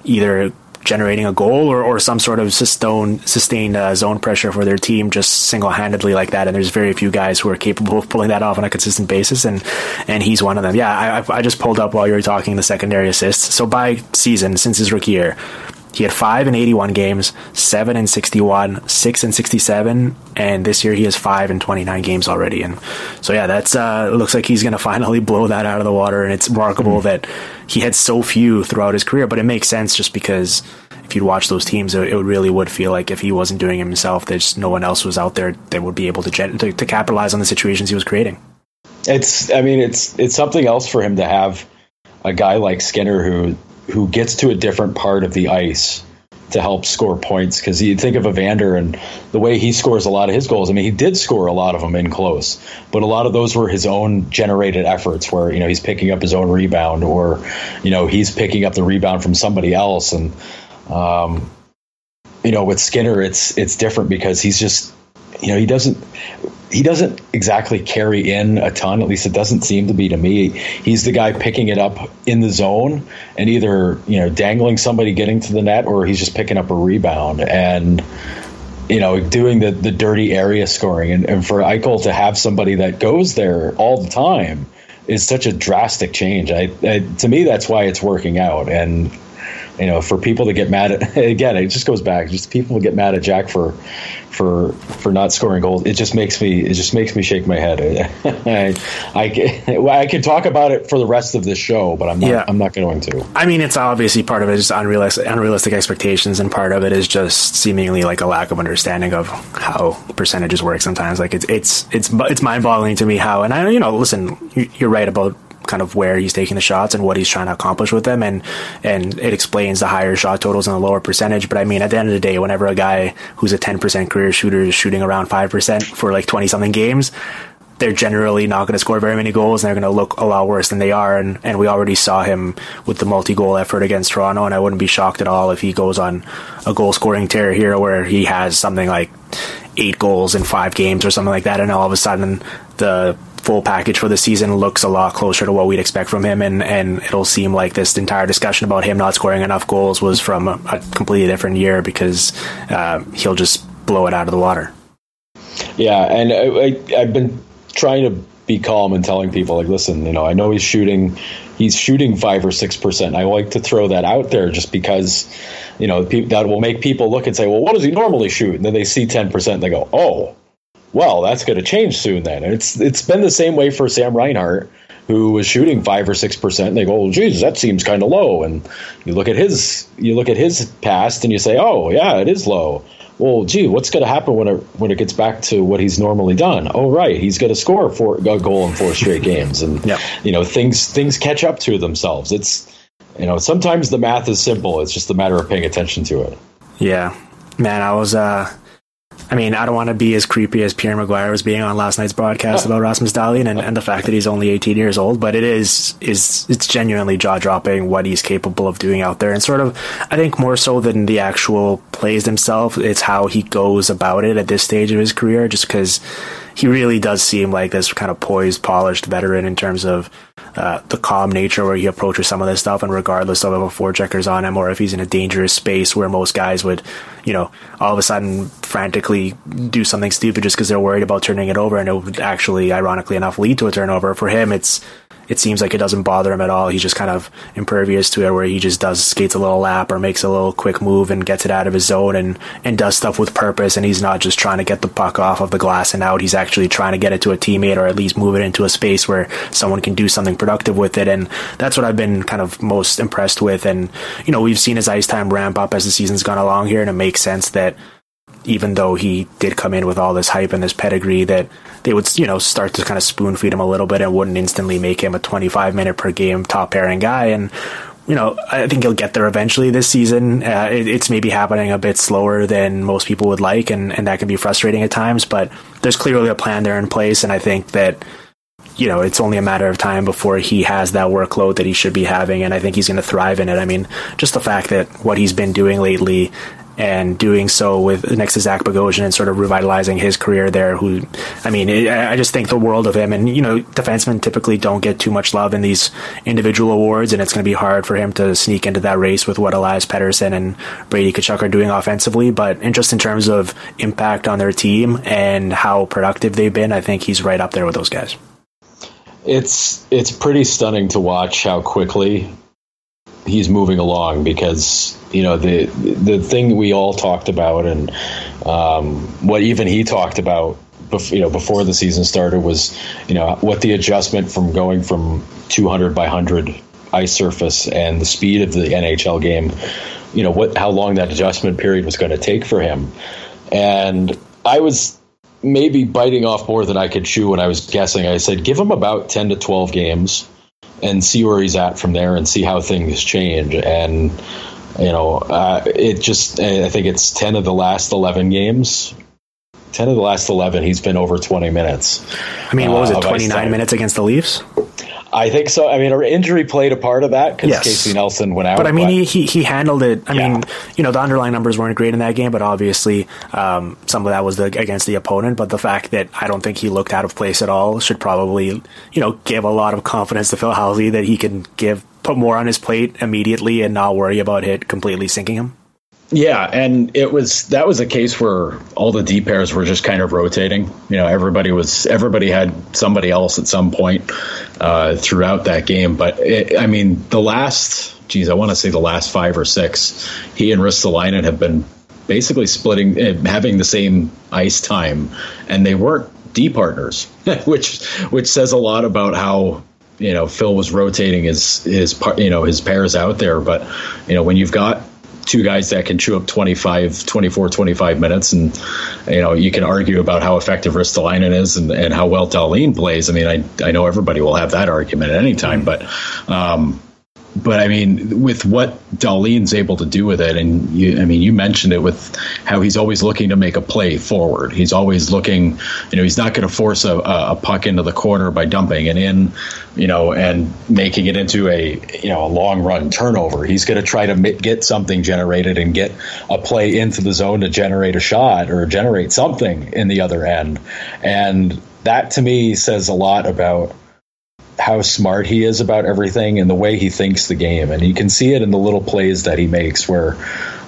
either generating a goal or, or some sort of sustained sustained uh, zone pressure for their team just single handedly like that. And there's very few guys who are capable of pulling that off on a consistent basis, and and he's one of them. Yeah, I, I just pulled up while you were talking the secondary assists. So by season since his rookie year, he had five in 81 games, seven in 61, six in 67, and this year he has five in 29 games already. And so, yeah, that's uh, looks like he's going to finally blow that out of the water. And it's remarkable mm-hmm. that he had so few throughout his career, but it makes sense just because if you'd watch those teams, it, it really would feel like if he wasn't doing it himself, there's no one else was out there that would be able to, gen- to, to capitalize on the situations he was creating. It's, I mean, it's it's something else for him to have a guy like Skinner who who gets to a different part of the ice to help score points because you think of Evander and the way he scores a lot of his goals. I mean, he did score a lot of them in close, but a lot of those were his own generated efforts where, you know, he's picking up his own rebound or, you know, he's picking up the rebound from somebody else. And, um, you know, with Skinner, it's, it's different because he's just, you know, he doesn't, he doesn't exactly carry in a ton. At least it doesn't seem to be to me. He's the guy picking it up in the zone and either you know dangling somebody getting to the net or he's just picking up a rebound and you know doing the the dirty area scoring. And, and for Eichel to have somebody that goes there all the time is such a drastic change. I, I to me that's why it's working out and you know, for people to get mad at again, it just goes back. Just people get mad at Jack for for for not scoring goals. It just makes me it just makes me shake my head. I, I, I can talk about it for the rest of the show, but I'm not yeah. I'm not going to. I mean, it's obviously part of it is unrealistic unrealistic expectations, and part of it is just seemingly like a lack of understanding of how percentages work. Sometimes, like it's it's it's it's mind boggling to me how. And I you know listen, you're right about kind of where he's taking the shots and what he's trying to accomplish with them, and and it explains the higher shot totals and the lower percentage. But I mean, at the end of the day, whenever a guy who's a ten percent career shooter is shooting around five percent for like twenty something games, they're generally not going to score very many goals and they're going to look a lot worse than they are. And, and we already saw him with the multi goal effort against Toronto. And I wouldn't be shocked at all if he goes on a goal scoring tear here where he has something like eight goals in five games or something like that. And all of a sudden the full package for the season looks a lot closer to what we'd expect from him, and, and it'll seem like this entire discussion about him not scoring enough goals was from a, a completely different year because uh, he'll just blow it out of the water. Yeah, and I, I, I've been trying to be calm and telling people like, listen, you know, I know he's shooting, he's shooting five or six percent. I like to throw that out there just because, you know, that will make people look and say, well, what does he normally shoot? And then they see ten percent, they go, oh, well, that's going to change soon. Then and it's it's been the same way for Sam Reinhart, who was shooting five or six percent. And they go, "Oh, geez, that seems kind of low." And you look at his you look at his past, and you say, "Oh, yeah, it is low." Well, gee, what's going to happen when it when it gets back to what he's normally done? Oh, right, he's going to score four, a goal in four straight games, and yeah. you know things things catch up to themselves. It's you know sometimes the math is simple. It's just a matter of paying attention to it. Yeah, man, I was uh I mean, I don't want to be as creepy as Pierre McGuire was being on last night's broadcast about Rasmus Dahlin and, and the fact that he's only 18 years old, but it is is it's genuinely jaw dropping what he's capable of doing out there, and sort of I think more so than the actual plays themselves, it's how he goes about it at this stage of his career, just because he really does seem like this kind of poised, polished veteran in terms of uh, the calm nature where he approaches some of this stuff, and regardless of if a forechecker's on him or if he's in a dangerous space where most guys would, you know, all of a sudden frantically do something stupid just because they're worried about turning it over, and it would actually, ironically enough, lead to a turnover. For him, it's it seems like it doesn't bother him at all. He's just kind of impervious to it, where he just does skates a little lap or makes a little quick move and gets it out of his zone and and does stuff with purpose. And he's not just trying to get the puck off of the glass and out. He's actually trying to get it to a teammate or at least move it into a space where someone can do something productive with it. And that's what I've been kind of most impressed with. And you know, we've seen his ice time ramp up as the season's gone along here, and it makes sense that even though he did come in with all this hype and this pedigree, that they would, you know, start to kind of spoon feed him a little bit and wouldn't instantly make him a 25 minute per game top pairing guy. And, you know, I think he'll get there eventually this season. Uh, it, it's maybe happening a bit slower than most people would like, and, and that can be frustrating at times, but there's clearly a plan there in place. And I think that you know, it's only a matter of time before he has that workload that he should be having, and I think he's going to thrive in it. I mean, just the fact that what he's been doing lately and doing so with next to Zach Bogosian and sort of revitalizing his career there. Who, I mean, I just think the world of him. And you know, defensemen typically don't get too much love in these individual awards, and it's going to be hard for him to sneak into that race with what Elias Pettersson and Brady Tkachuk are doing offensively. But in just in terms of impact on their team and how productive they've been, I think he's right up there with those guys. It's it's pretty stunning to watch how quickly he's moving along because you know the the thing we all talked about and um, what even he talked about you know before the season started was you know what the adjustment from going from 200 by 100 ice surface and the speed of the NHL game you know what how long that adjustment period was going to take for him. And I was maybe biting off more than I could chew when I was guessing. I said give him about 10 to 12 games and see where he's at from there and see how things change. And you know, uh, it just I think it's ten of the last eleven games. Ten of the last eleven, he's been over twenty minutes. I mean, what was it? Uh, Twenty nine minutes against the Leafs. I think so. I mean, our injury played a part of that because yes. Casey Nelson went out. But I mean, but, he, he, handled it. I yeah. mean, you know, the underlying numbers weren't great in that game, but obviously um, some of that was the, against the opponent. But the fact that I don't think he looked out of place at all should probably, you know, give a lot of confidence to Phil Housley that he can give put more on his plate immediately and not worry about it completely sinking him. Yeah, and it was that was a case where all the D pairs were just kind of rotating. You know, everybody was everybody had somebody else at some point uh, throughout that game. But it, I mean, the last, geez, I want to say the last five or six, he and Ristolainen have been basically splitting, eh, having the same ice time, and they weren't D partners, which which says a lot about how you know Phil was rotating his his you know his pairs out there. But you know when you've got two guys that can chew up 25, 24, 25 minutes. And, you know, you can argue about how effective Ristolainen is and, and how well Dahlin plays. I mean, I, I know everybody will have that argument at any time, but, um, but I mean, with what Dahlin's able to do with it, and you, I mean, you mentioned it with how he's always looking to make a play forward. He's always looking, you know, he's not going to force a, a puck into the corner by dumping it in, you know, and making it into a, you know, a long run turnover. He's going to try to get something generated and get a play into the zone to generate a shot or generate something in the other end. And that to me says a lot about how smart he is about everything and the way he thinks the game, and you can see it in the little plays that he makes. Where,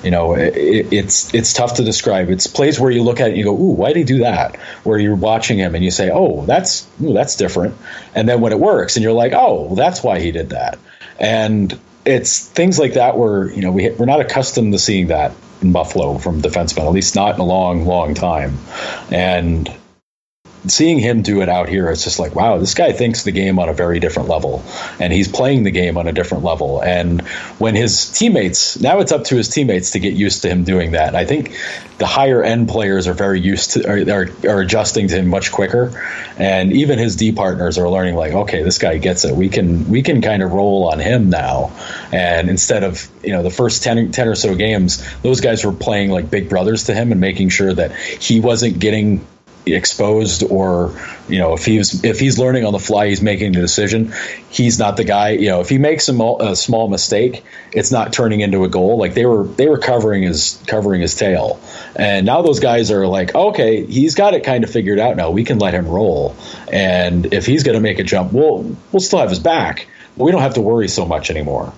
you know, it, it's it's tough to describe. It's plays where you look at it and you go, "Ooh, why did he do that?" Where you're watching him and you say, "Oh, that's ooh, that's different," and then when it works, and you're like, "Oh, that's why he did that," and it's things like that where you know we we're not accustomed to seeing that in Buffalo from defensemen, at least not in a long, long time, and seeing him do it out here, it's just like, wow, this guy thinks the game on a very different level, and he's playing the game on a different level. And when his teammates, now it's up to his teammates to get used to him doing that. I think the higher end players are very used to, are, are, adjusting to him much quicker, and even his D partners are learning, like, okay, this guy gets it. We can we can kind of roll on him now, and instead of you know the first 10, 10 or so games, those guys were playing like big brothers to him and making sure that he wasn't getting exposed or you know if he's if he's learning on the fly he's making the decision. He's not the guy you know if he makes a, a, small mistake it's not turning into a goal. Like they were they were covering his covering his tail. And now those guys are like okay he's got it kind of figured out now. We can let him roll. And if he's going to make a jump we'll we'll still have his back. But we don't have to worry so much anymore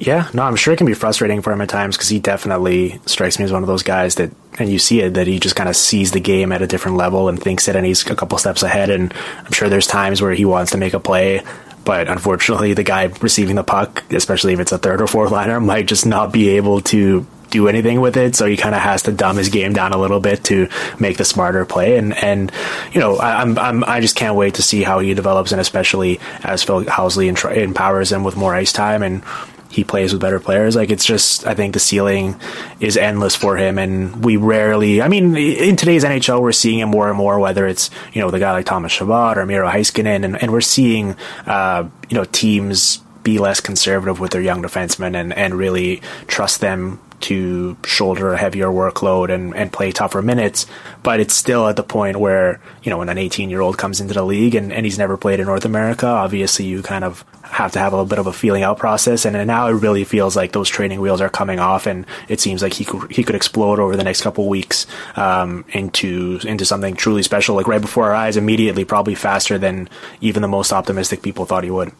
yeah, no, I'm sure it can be frustrating for him at times because he definitely strikes me as one of those guys that, and you see it, that he just kind of sees the game at a different level and thinks it, and he's a couple steps ahead. And I'm sure there's times where he wants to make a play, but unfortunately, the guy receiving the puck, especially if it's a third or fourth liner, might just not be able to do anything with it. So he kind of has to dumb his game down a little bit to make the smarter play. And and you know, I, I'm, I'm I just can't wait to see how he develops, and especially as Phil Housley empowers him with more ice time and he plays with better players. Like it's just, I think the ceiling is endless for him, and we rarely. I mean, in today's NHL, we're seeing it more and more. Whether it's you know the guy like Thomas Chabot or Miro Heiskanen, and, and we're seeing uh, you know teams be less conservative with their young defensemen and and really trust them to shoulder a heavier workload and, and play tougher minutes. But it's still at the point where, you know, when an 18 year old comes into the league and, and he's never played in North America, obviously you kind of have to have a little bit of a feeling out process. And now it really feels like those training wheels are coming off and it seems like he could, he could explode over the next couple weeks, um, into, into something truly special, like right before our eyes immediately, probably faster than even the most optimistic people thought he would.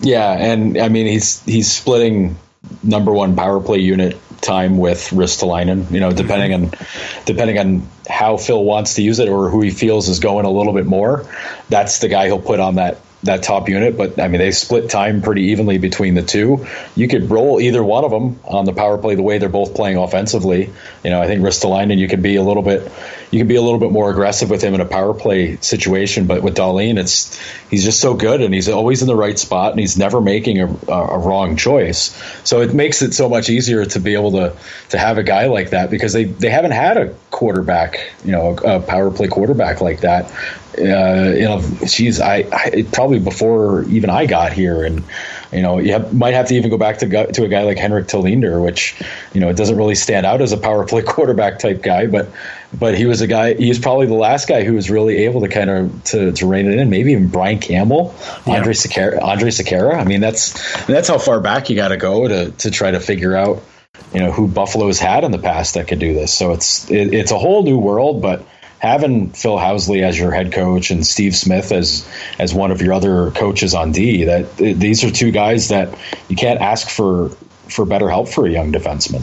Yeah. And I mean, he's, he's splitting number one power play unit time with Ristolainen. You know, depending mm-hmm. on depending on how Phil wants to use it or who he feels is going a little bit more, that's the guy he'll put on that that top unit. But I mean, they split time pretty evenly between the two. You could roll either one of them on the power play the way they're both playing offensively. You know, I think Ristolainen, you could be a little bit you can be a little bit more aggressive with him in a power play situation. But with Dahlin, it's he's just so good and he's always in the right spot and he's never making a, a, wrong choice. So it makes it so much easier to be able to to have a guy like that because they they haven't had a quarterback, you know, a, a power play quarterback like that. Uh, you know, she's I, I probably before even I got here and you know, you have, might have to even go back to to a guy like Henrik Tallinder, which you know it doesn't really stand out as a power play quarterback type guy, but but he was a guy. He was probably the last guy who was really able to kind of to, to rein it in. Maybe even Brian Campbell, yeah. Andre Sekera. Andre. I mean, that's that's how far back you got to go to to try to figure out you know who Buffalo's had in the past that could do this. So it's it, it's a whole new world, but having Phil Housley as your head coach and Steve Smith as as one of your other coaches on D, that these are two guys that you can't ask for for better help for a young defenseman.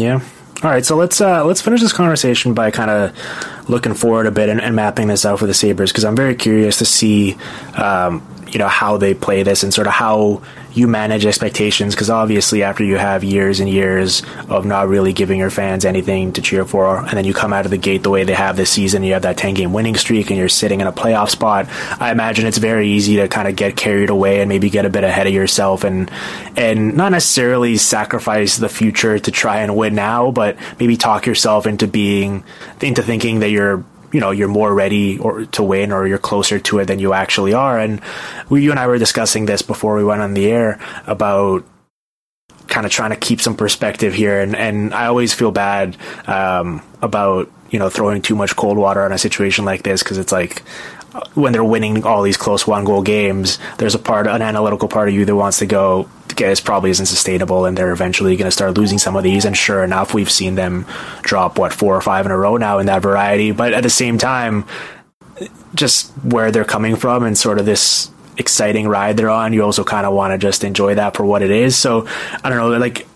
Yeah. All right, so let's uh, let's finish this conversation by kind of looking forward a bit and, and, mapping this out for the Sabres because I'm very curious to see um, you know how they play this and sort of how you manage expectations because obviously after you have years and years of not really giving your fans anything to cheer for and then you come out of the gate the way they have this season you have that 10 game winning streak and you're sitting in a playoff spot i imagine it's very easy to kind of get carried away and maybe get a bit ahead of yourself and and not necessarily sacrifice the future to try and win now but maybe talk yourself into being into thinking that you're you know you're more ready or to win or you're closer to it than you actually are. And we, you and I were discussing this before we went on the air about kind of trying to keep some perspective here. And and I always feel bad um, about you know throwing too much cold water on a situation like this because it's like when they're winning all these close one goal games there's a part an analytical part of you that wants to go this probably isn't sustainable and they're eventually going to start losing some of these. And sure enough, we've seen them drop, what, four or five in a row now in that variety. But at the same time, just where they're coming from and sort of this exciting ride they're on, you also kind of want to just enjoy that for what it is. So I don't know, like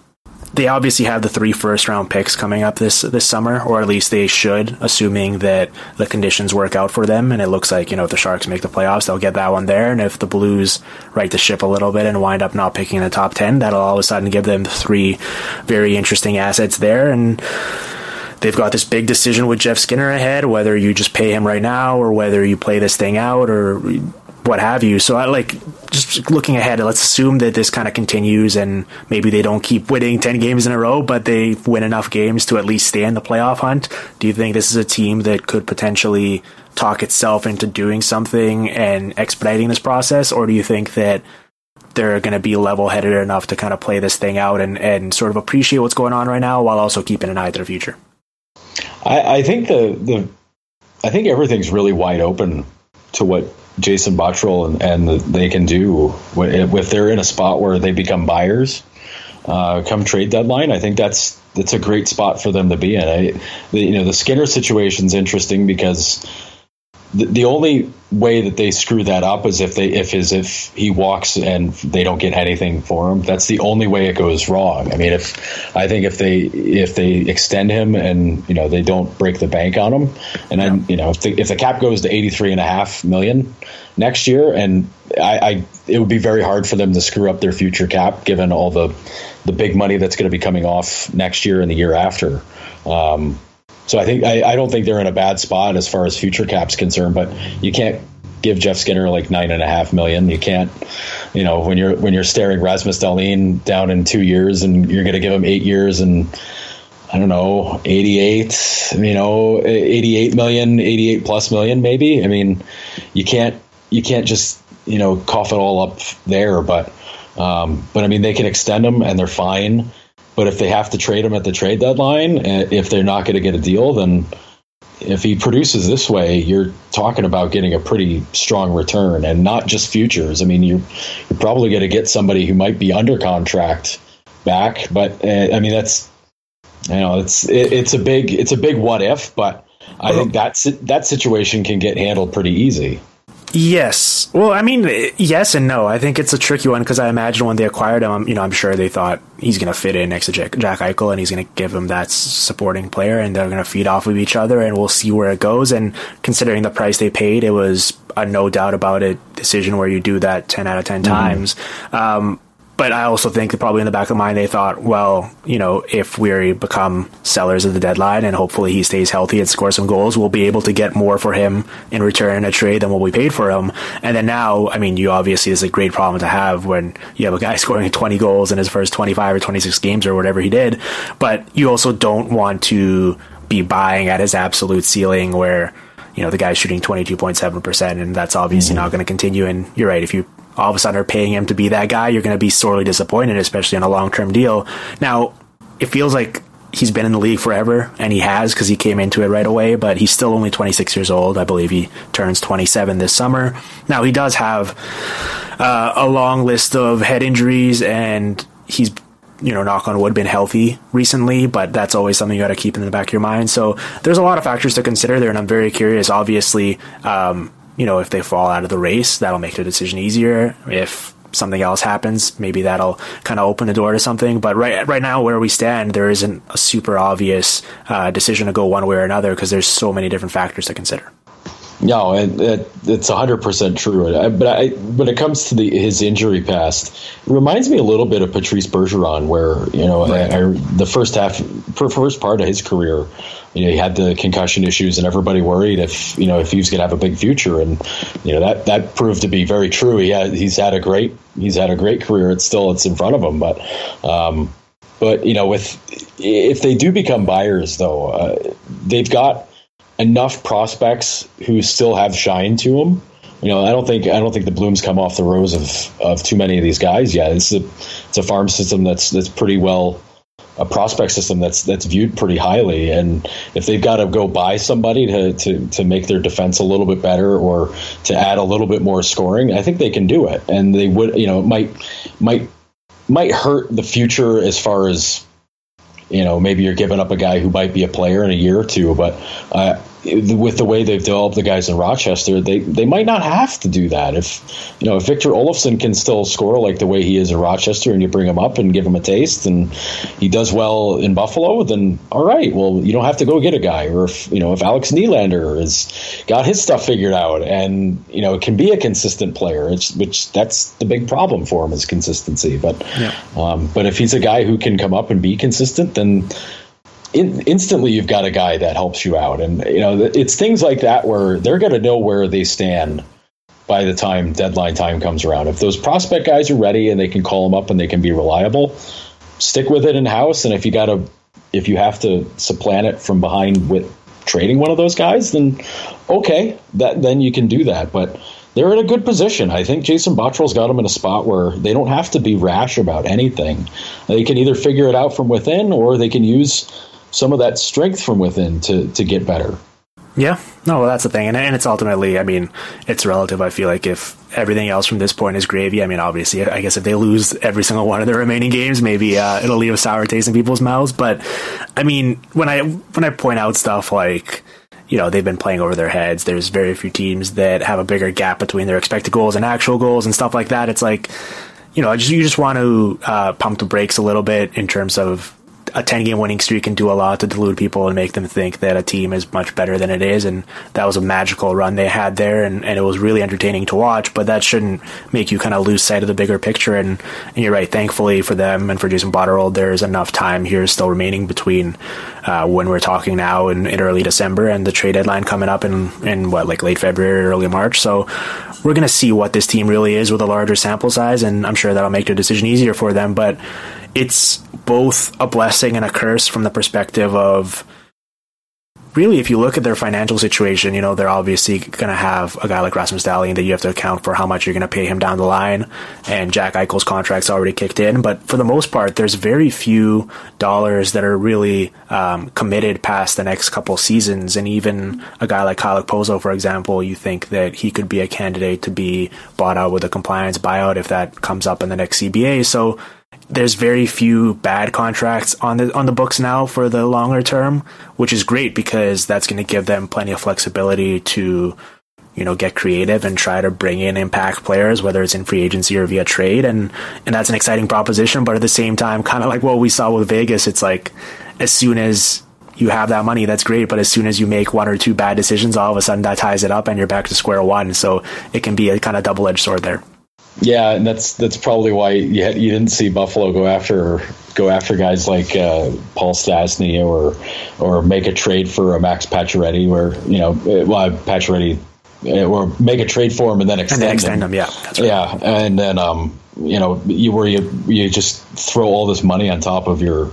they obviously have the three first round picks coming up this this summer, or at least they should, assuming that the conditions work out for them. And it looks like you know if the Sharks make the playoffs, they'll get that one there. And if the Blues right the ship a little bit and wind up not picking in the top ten, that'll all of a sudden give them three very interesting assets there. And they've got this big decision with Jeff Skinner ahead, whether you just pay him right now or whether you play this thing out or what have you. So I like just looking ahead. Let's assume that this kind of continues, and maybe they don't keep winning ten games in a row, but they win enough games to at least stay in the playoff hunt. Do you think this is a team that could potentially talk itself into doing something and expediting this process, or do you think that they're going to be level headed enough to kind of play this thing out and, and sort of appreciate what's going on right now while also keeping an eye to the future? I, I think the the I think everything's really wide open to what Jason Botterill and, and they can do if they're in a spot where they become buyers uh, come trade deadline. I think that's that's a great spot for them to be in. I, the, you know, the Skinner situation is interesting because the, the only way that they screw that up is if they if is if he walks and they don't get anything for him. That's the only way it goes wrong. I mean, if I think if they if they extend him and you know they don't break the bank on him, and then yeah. you know if the if the cap goes to eighty three and a half million next year, and I, I it would be very hard for them to screw up their future cap given all the the big money that's going to be coming off next year and the year after. Um, so I think I, I don't think they're in a bad spot as far as future cap's concerned, but you can't give Jeff Skinner like nine and a half million. You can't, you know, when you're when you're staring Rasmus Dahlin down in two years and you're going to give him eight years and I don't know, 88, you know, 88 million, 88 plus million, maybe. I mean, you can't, you can't just, you know, cough it all up there, but, um, but I mean, they can extend them and they're fine But if they have to trade him at the trade deadline, uh, if they're not going to get a deal, then if he produces this way, you're talking about getting a pretty strong return and not just futures. I mean, you're, you're probably going to get somebody who might be under contract back, but uh, I mean, that's, you know, it's, it, it's a big, it's a big what if, but I think that's, that situation can get handled pretty easy. Yes. Well, I mean, yes and no. I think it's a tricky one because I imagine when they acquired him, you know, I'm sure they thought he's going to fit in next to Jack, Jack Eichel and he's going to give him that supporting player and they're going to feed off of each other and we'll see where it goes. And considering the price they paid, it was a no doubt about it decision where you do that 10 out of 10 mm-hmm. times. Um, but I also think that probably in the back of mind they thought, well, you know, if we become sellers of the deadline and hopefully he stays healthy and scores some goals, we'll be able to get more for him in return in a trade than what we paid for him. And then now, I mean, you obviously is a great problem to have when you have a guy scoring 20 goals in his first 25 or 26 games or whatever he did. But you also don't want to be buying at his absolute ceiling where you know the guy's shooting 22.7% and that's obviously mm-hmm. not going to continue and you're right if you all of a sudden are paying him to be that guy, you're going to be sorely disappointed, especially on a long term deal. Now, it feels like he's been in the league forever, and he has because he came into it right away, but he's still only 26 years old. I believe he turns 27 this summer. Now, he does have uh, a long list of head injuries, and he's you know, knock on wood, been healthy recently, but that's always something you got to keep in the back of your mind. So there's a lot of factors to consider there, and I'm very curious. Obviously, um, you know, if they fall out of the race, that'll make the decision easier. If something else happens, maybe that'll kind of open the door to something. But right right now, where we stand, there isn't a super obvious uh, decision to go one way or another because there's so many different factors to consider. No, and it, it's hundred percent true. But I, when it comes to the, his injury past, it reminds me a little bit of Patrice Bergeron, where you know right. I, I, the first half, first part of his career, you know, he had the concussion issues, and everybody worried if you know if he was going to have a big future, and you know that that proved to be very true. He had he's had a great he's had a great career. It's still it's in front of him, but um, but you know with if they do become buyers though, uh, they've got enough prospects who still have shine to them. You know, I don't think I don't think the blooms come off the rose of, of too many of these guys yet. It's a it's a farm system that's that's pretty well a prospect system that's that's viewed pretty highly. And if they've got to go buy somebody to, to, to make their defense a little bit better or to add a little bit more scoring, I think they can do it. And they would, you know, it might might might hurt the future as far as you know maybe you're giving up a guy who might be a player in a year or two, but. Uh, with the way they've developed the guys in Rochester, they they might not have to do that. If you know if Victor Olofsson can still score like the way he is in Rochester, and you bring him up and give him a taste, and he does well in Buffalo, then all right. Well, you don't have to go get a guy, or if you know if Alex Nylander has got his stuff figured out, and you know can be a consistent player, it's, which that's the big problem for him is consistency. But yeah. um, but if he's a guy who can come up and be consistent, then in, instantly you've got a guy that helps you out. And, you know, it's things like that where they're going to know where they stand by the time deadline time comes around. If those prospect guys are ready and they can call them up and they can be reliable, stick with it in house. And if you got to, if you have to supplant it from behind with trading one of those guys, then okay, that then you can do that. But they're in a good position. I think Jason Botterill's got them in a spot where they don't have to be rash about anything. They can either figure it out from within or they can use some of that strength from within to to get better. Yeah, no, well, that's the thing, and, and it's ultimately, I mean, it's relative. I feel like if everything else from this point is gravy, I mean, obviously, I guess if they lose every single one of the remaining games, maybe uh, it'll leave a sour taste in people's mouths. But I mean, when I when I point out stuff like you know they've been playing over their heads. There's very few teams that have a bigger gap between their expected goals and actual goals and stuff like that. It's like you know, just, you just want to uh, pump the brakes a little bit in terms of a 10 game winning streak can do a lot to delude people and make them think that a team is much better than it is. And that was a magical run they had there, and, and it was really entertaining to watch. But that shouldn't make you kind of lose sight of the bigger picture. And, and you're right, thankfully for them and for Jason Botterill, there's enough time here still remaining between uh, when we're talking now in, in early December and the trade deadline coming up in, in what, like late February, early March. So we're going to see what this team really is with a larger sample size, and I'm sure that'll make their decision easier for them. But it's both a blessing and a curse from the perspective of really, if you look at their financial situation, you know, they're obviously going to have a guy like Rasmus Dahlin that you have to account for how much you're going to pay him down the line. And Jack Eichel's contract's already kicked in. But for the most part, there's very few dollars that are really um, committed past the next couple seasons. And even a guy like Kyle Okposo, for example, you think that he could be a candidate to be bought out with a compliance buyout if that comes up in the next CBA. So there's very few bad contracts on the on the books now for the longer term, which is great because that's going to give them plenty of flexibility to you know get creative and try to bring in impact players whether it's in free agency or via trade. And and that's an exciting proposition but at the same time kind of like what we saw with Vegas it's like as soon as you have that money that's great but as soon as you make one or two bad decisions all of a sudden that ties it up and you're back to square one. So it can be a kind of double-edged sword there yeah, and that's that's probably why you had, you didn't see Buffalo go after go after guys like uh, Paul Stastny or or make a trade for a Max Pacioretty, where you know well Pacioretty uh, or make a trade for him and then extend, and then extend him. him. Yeah, right. yeah, and then um, you know you where you you just throw all this money on top of your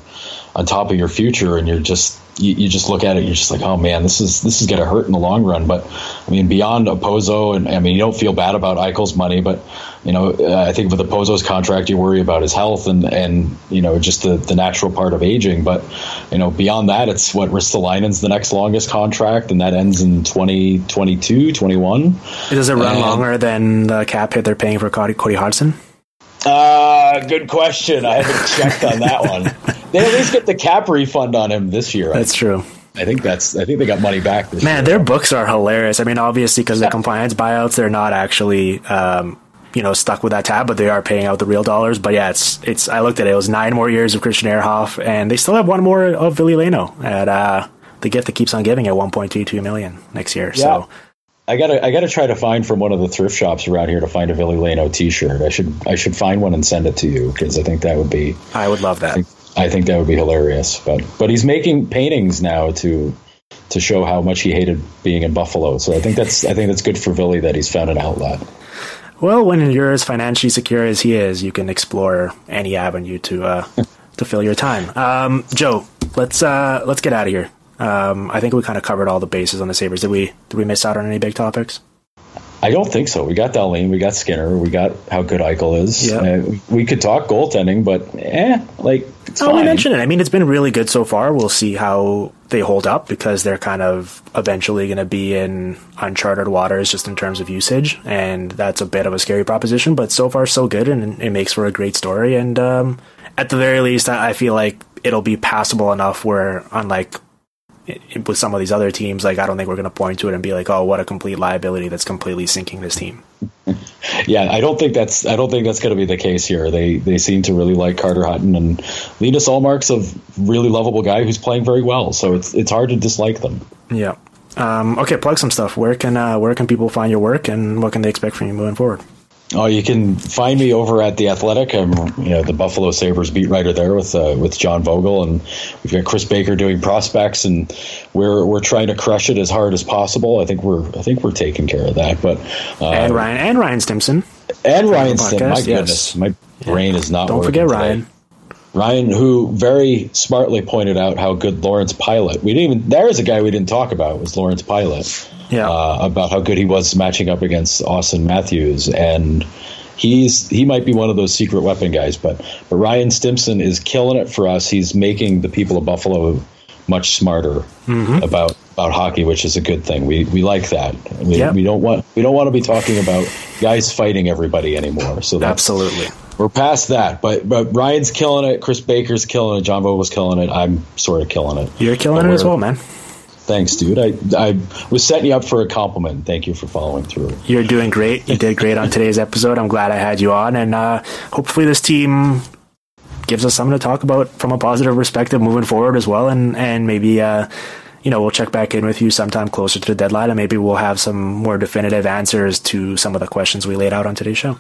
on top of your future, and you're just you, you, just look at it, you're just like, oh man, this is this is going to hurt in the long run. But I mean, beyond Okposo, and I mean, you don't feel bad about Eichel's money, but you know, I think with the Okposo contract, you worry about his health and and you know just the, the natural part of aging. But you know, beyond that, it's what Ristolainen's the next longest contract, and that ends in 2022, 21. Does it run and, longer than the cap hit they're paying for Cody, Cody Hodgson? Uh, good question. I haven't checked on that one. They at least get the cap refund on him this year. That's true. I think that's. I think they got money back. Man, year. their books are hilarious. I mean, obviously because the compliance buyouts, they're not actually, um, you know, stuck with that tab, but they are paying out the real dollars. But yeah, it's it's. I looked at it. It was nine more years of Christian Ehrhoff, and they still have one more of Ville Leino at uh, the gift that keeps on giving at one point two two million next year. Yeah. So I gotta I gotta try to find from one of the thrift shops around here to find a Ville Leino T-shirt. I should I should find one and send it to you because I think that would be. I would love that. I think, I think, that would be hilarious. But but he's making paintings now to to show how much he hated being in Buffalo. So I think that's I think that's good for Ville that he's found an outlet. Well, when you're as financially secure as he is, you can explore any avenue to uh, to fill your time. Um, Joe, let's uh, let's get out of here. Um, I think we kind of covered all the bases on the Sabres. Did we did we miss out on any big topics? I don't think so. We got Dahlin, we got Skinner, we got how good Eichel is. Yeah. Uh, we could talk goaltending, but eh, like it's oh, mentioned it. I mean, it's been really good so far. We'll see how they hold up because they're kind of eventually going to be in uncharted waters just in terms of usage, and that's a bit of a scary proposition. But so far, so good, and it makes for a great story. And um, at the very least, I feel like it'll be passable enough where, unlike with some of these other teams, like I don't think we're going to point to it and be like, "Oh, what a complete liability that's completely sinking this team." yeah, I don't think that's I don't think that's going to be the case here. They they seem to really like Carter Hutton and Linus Ullmark's a really lovable guy who's playing very well. So it's it's hard to dislike them. Yeah. Um, okay, plug some stuff. Where can uh, where can people find your work and what can they expect from you moving forward? Oh, you can find me over at the Athletic. I'm, you know, the Buffalo Sabres beat writer there with uh, with John Vogl, and we've got Chris Baker doing prospects, and we're we're trying to crush it as hard as possible. I think we're I think we're taking care of that. But uh, and Ryan and Ryan Stimson and Ryan Stimson. My goodness, yes. my brain is not. Don't forget Ryan. Ryan, who very smartly pointed out how good Lawrence Pilut. We didn't even. There is a guy we didn't talk about was Lawrence Pilut. yeah. uh, about how good he was matching up against Auston Matthews, and he's he might be one of those secret weapon guys. But but Ryan Stimson is killing it for us. He's making the people of Buffalo much smarter mm-hmm. about about hockey, which is a good thing. We we like that. We, yep. we don't want we don't want to be talking about guys fighting everybody anymore. So absolutely. We're past that, but but Ryan's killing it. Chris Baker's killing it. John Vogl's killing it. I'm sort of killing it. You're killing it as well, man. Thanks, dude. I I was setting you up for a compliment. Thank you for following through. You're doing great. You did great on today's episode. I'm glad I had you on, and uh, hopefully this team gives us something to talk about from a positive perspective moving forward as well, and and maybe. Uh, you know, we'll check back in with you sometime closer to the deadline, and maybe we'll have some more definitive answers to some of the questions we laid out on today's show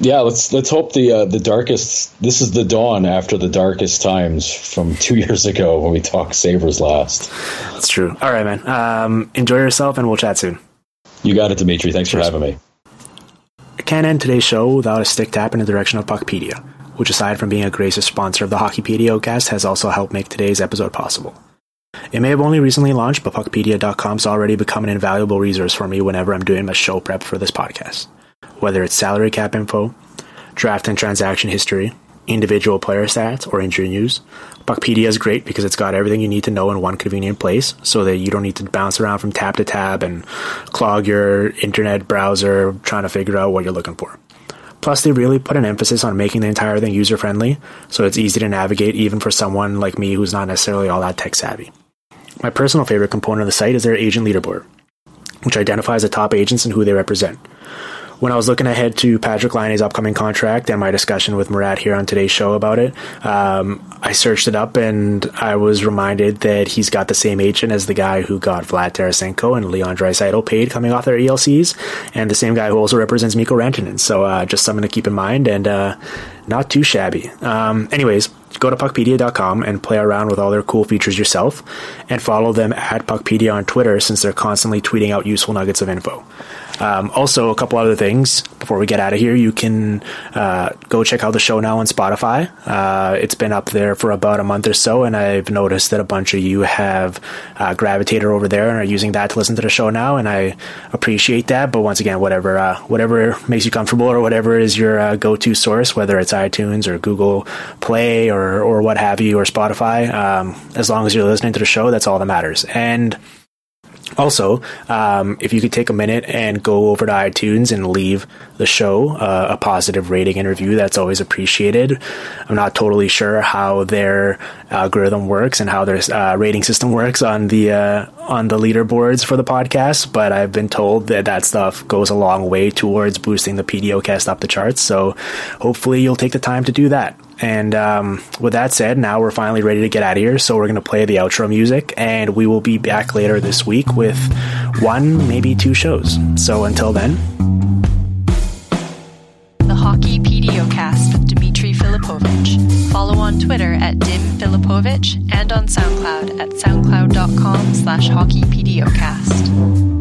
yeah, let's let's hope the uh, the darkest. This is the dawn after the darkest times from two years ago when we talked Sabres last. That's true. All right, man. Um, enjoy yourself, and we'll chat soon. You got it, Dimitri. Thanks Cheers. for having me. I can't end today's show without a stick tap in the direction of Puckpedia, which, aside from being a gracious sponsor of the Hockey PDOcast, has also helped make today's episode possible. It may have only recently launched, but Puckpedia.com's already become an invaluable resource for me whenever I'm doing my show prep for this podcast. Whether it's salary cap info, draft and transaction history, individual player stats, or injury news, Puckpedia is great because it's got everything you need to know in one convenient place so that you don't need to bounce around from tab to tab and clog your internet browser trying to figure out what you're looking for. Plus, they really put an emphasis on making the entire thing user friendly, so it's easy to navigate even for someone like me who's not necessarily all that tech savvy. My personal favorite component of the site is their agent leaderboard, which identifies the top agents and who they represent when I was looking ahead to Patrik Laine's upcoming contract and my discussion with Murat here on today's show about it, um, I searched it up and I was reminded that he's got the same agent as the guy who got Vlad Tarasenko and Leon Draisaitl paid coming off their ELCs, and the same guy who also represents Mikko Rantanen. So uh, just something to keep in mind and uh, not too shabby. Um, anyways, go to puckpedia.com and play around with all their cool features yourself and follow them at puckpedia on Twitter since they're constantly tweeting out useful nuggets of info. Um, also, a couple other things before we get out of here. You can uh, go check out the show now on Spotify. Uh, it's been up there for about a month or so, and I've noticed that a bunch of you have uh, gravitated over there and are using that to listen to the show now, and I appreciate that. But once again, whatever uh, whatever makes you comfortable or whatever is your uh, go-to source, whether it's iTunes or Google Play or or what have you or Spotify, um, as long as you're listening to the show, that's all that matters. And also, um, if you could take a minute and go over to iTunes and leave the show uh, a positive rating and review, that's always appreciated. I'm not totally sure how their algorithm works and how their uh, rating system works on the uh, on the leaderboards for the podcast, but I've been told that that stuff goes a long way towards boosting the PDOcast up the charts. So hopefully, you'll take the time to do that. And um, with that said, now we're finally ready to get out of here. So we're going to play the outro music, and we will be back later this week with one, maybe two shows. So until then. The Hockey PDOcast with Dimitri Filipovic. Follow on Twitter at Dim Filipovic and on SoundCloud at soundcloud.com slash hockeypdocast.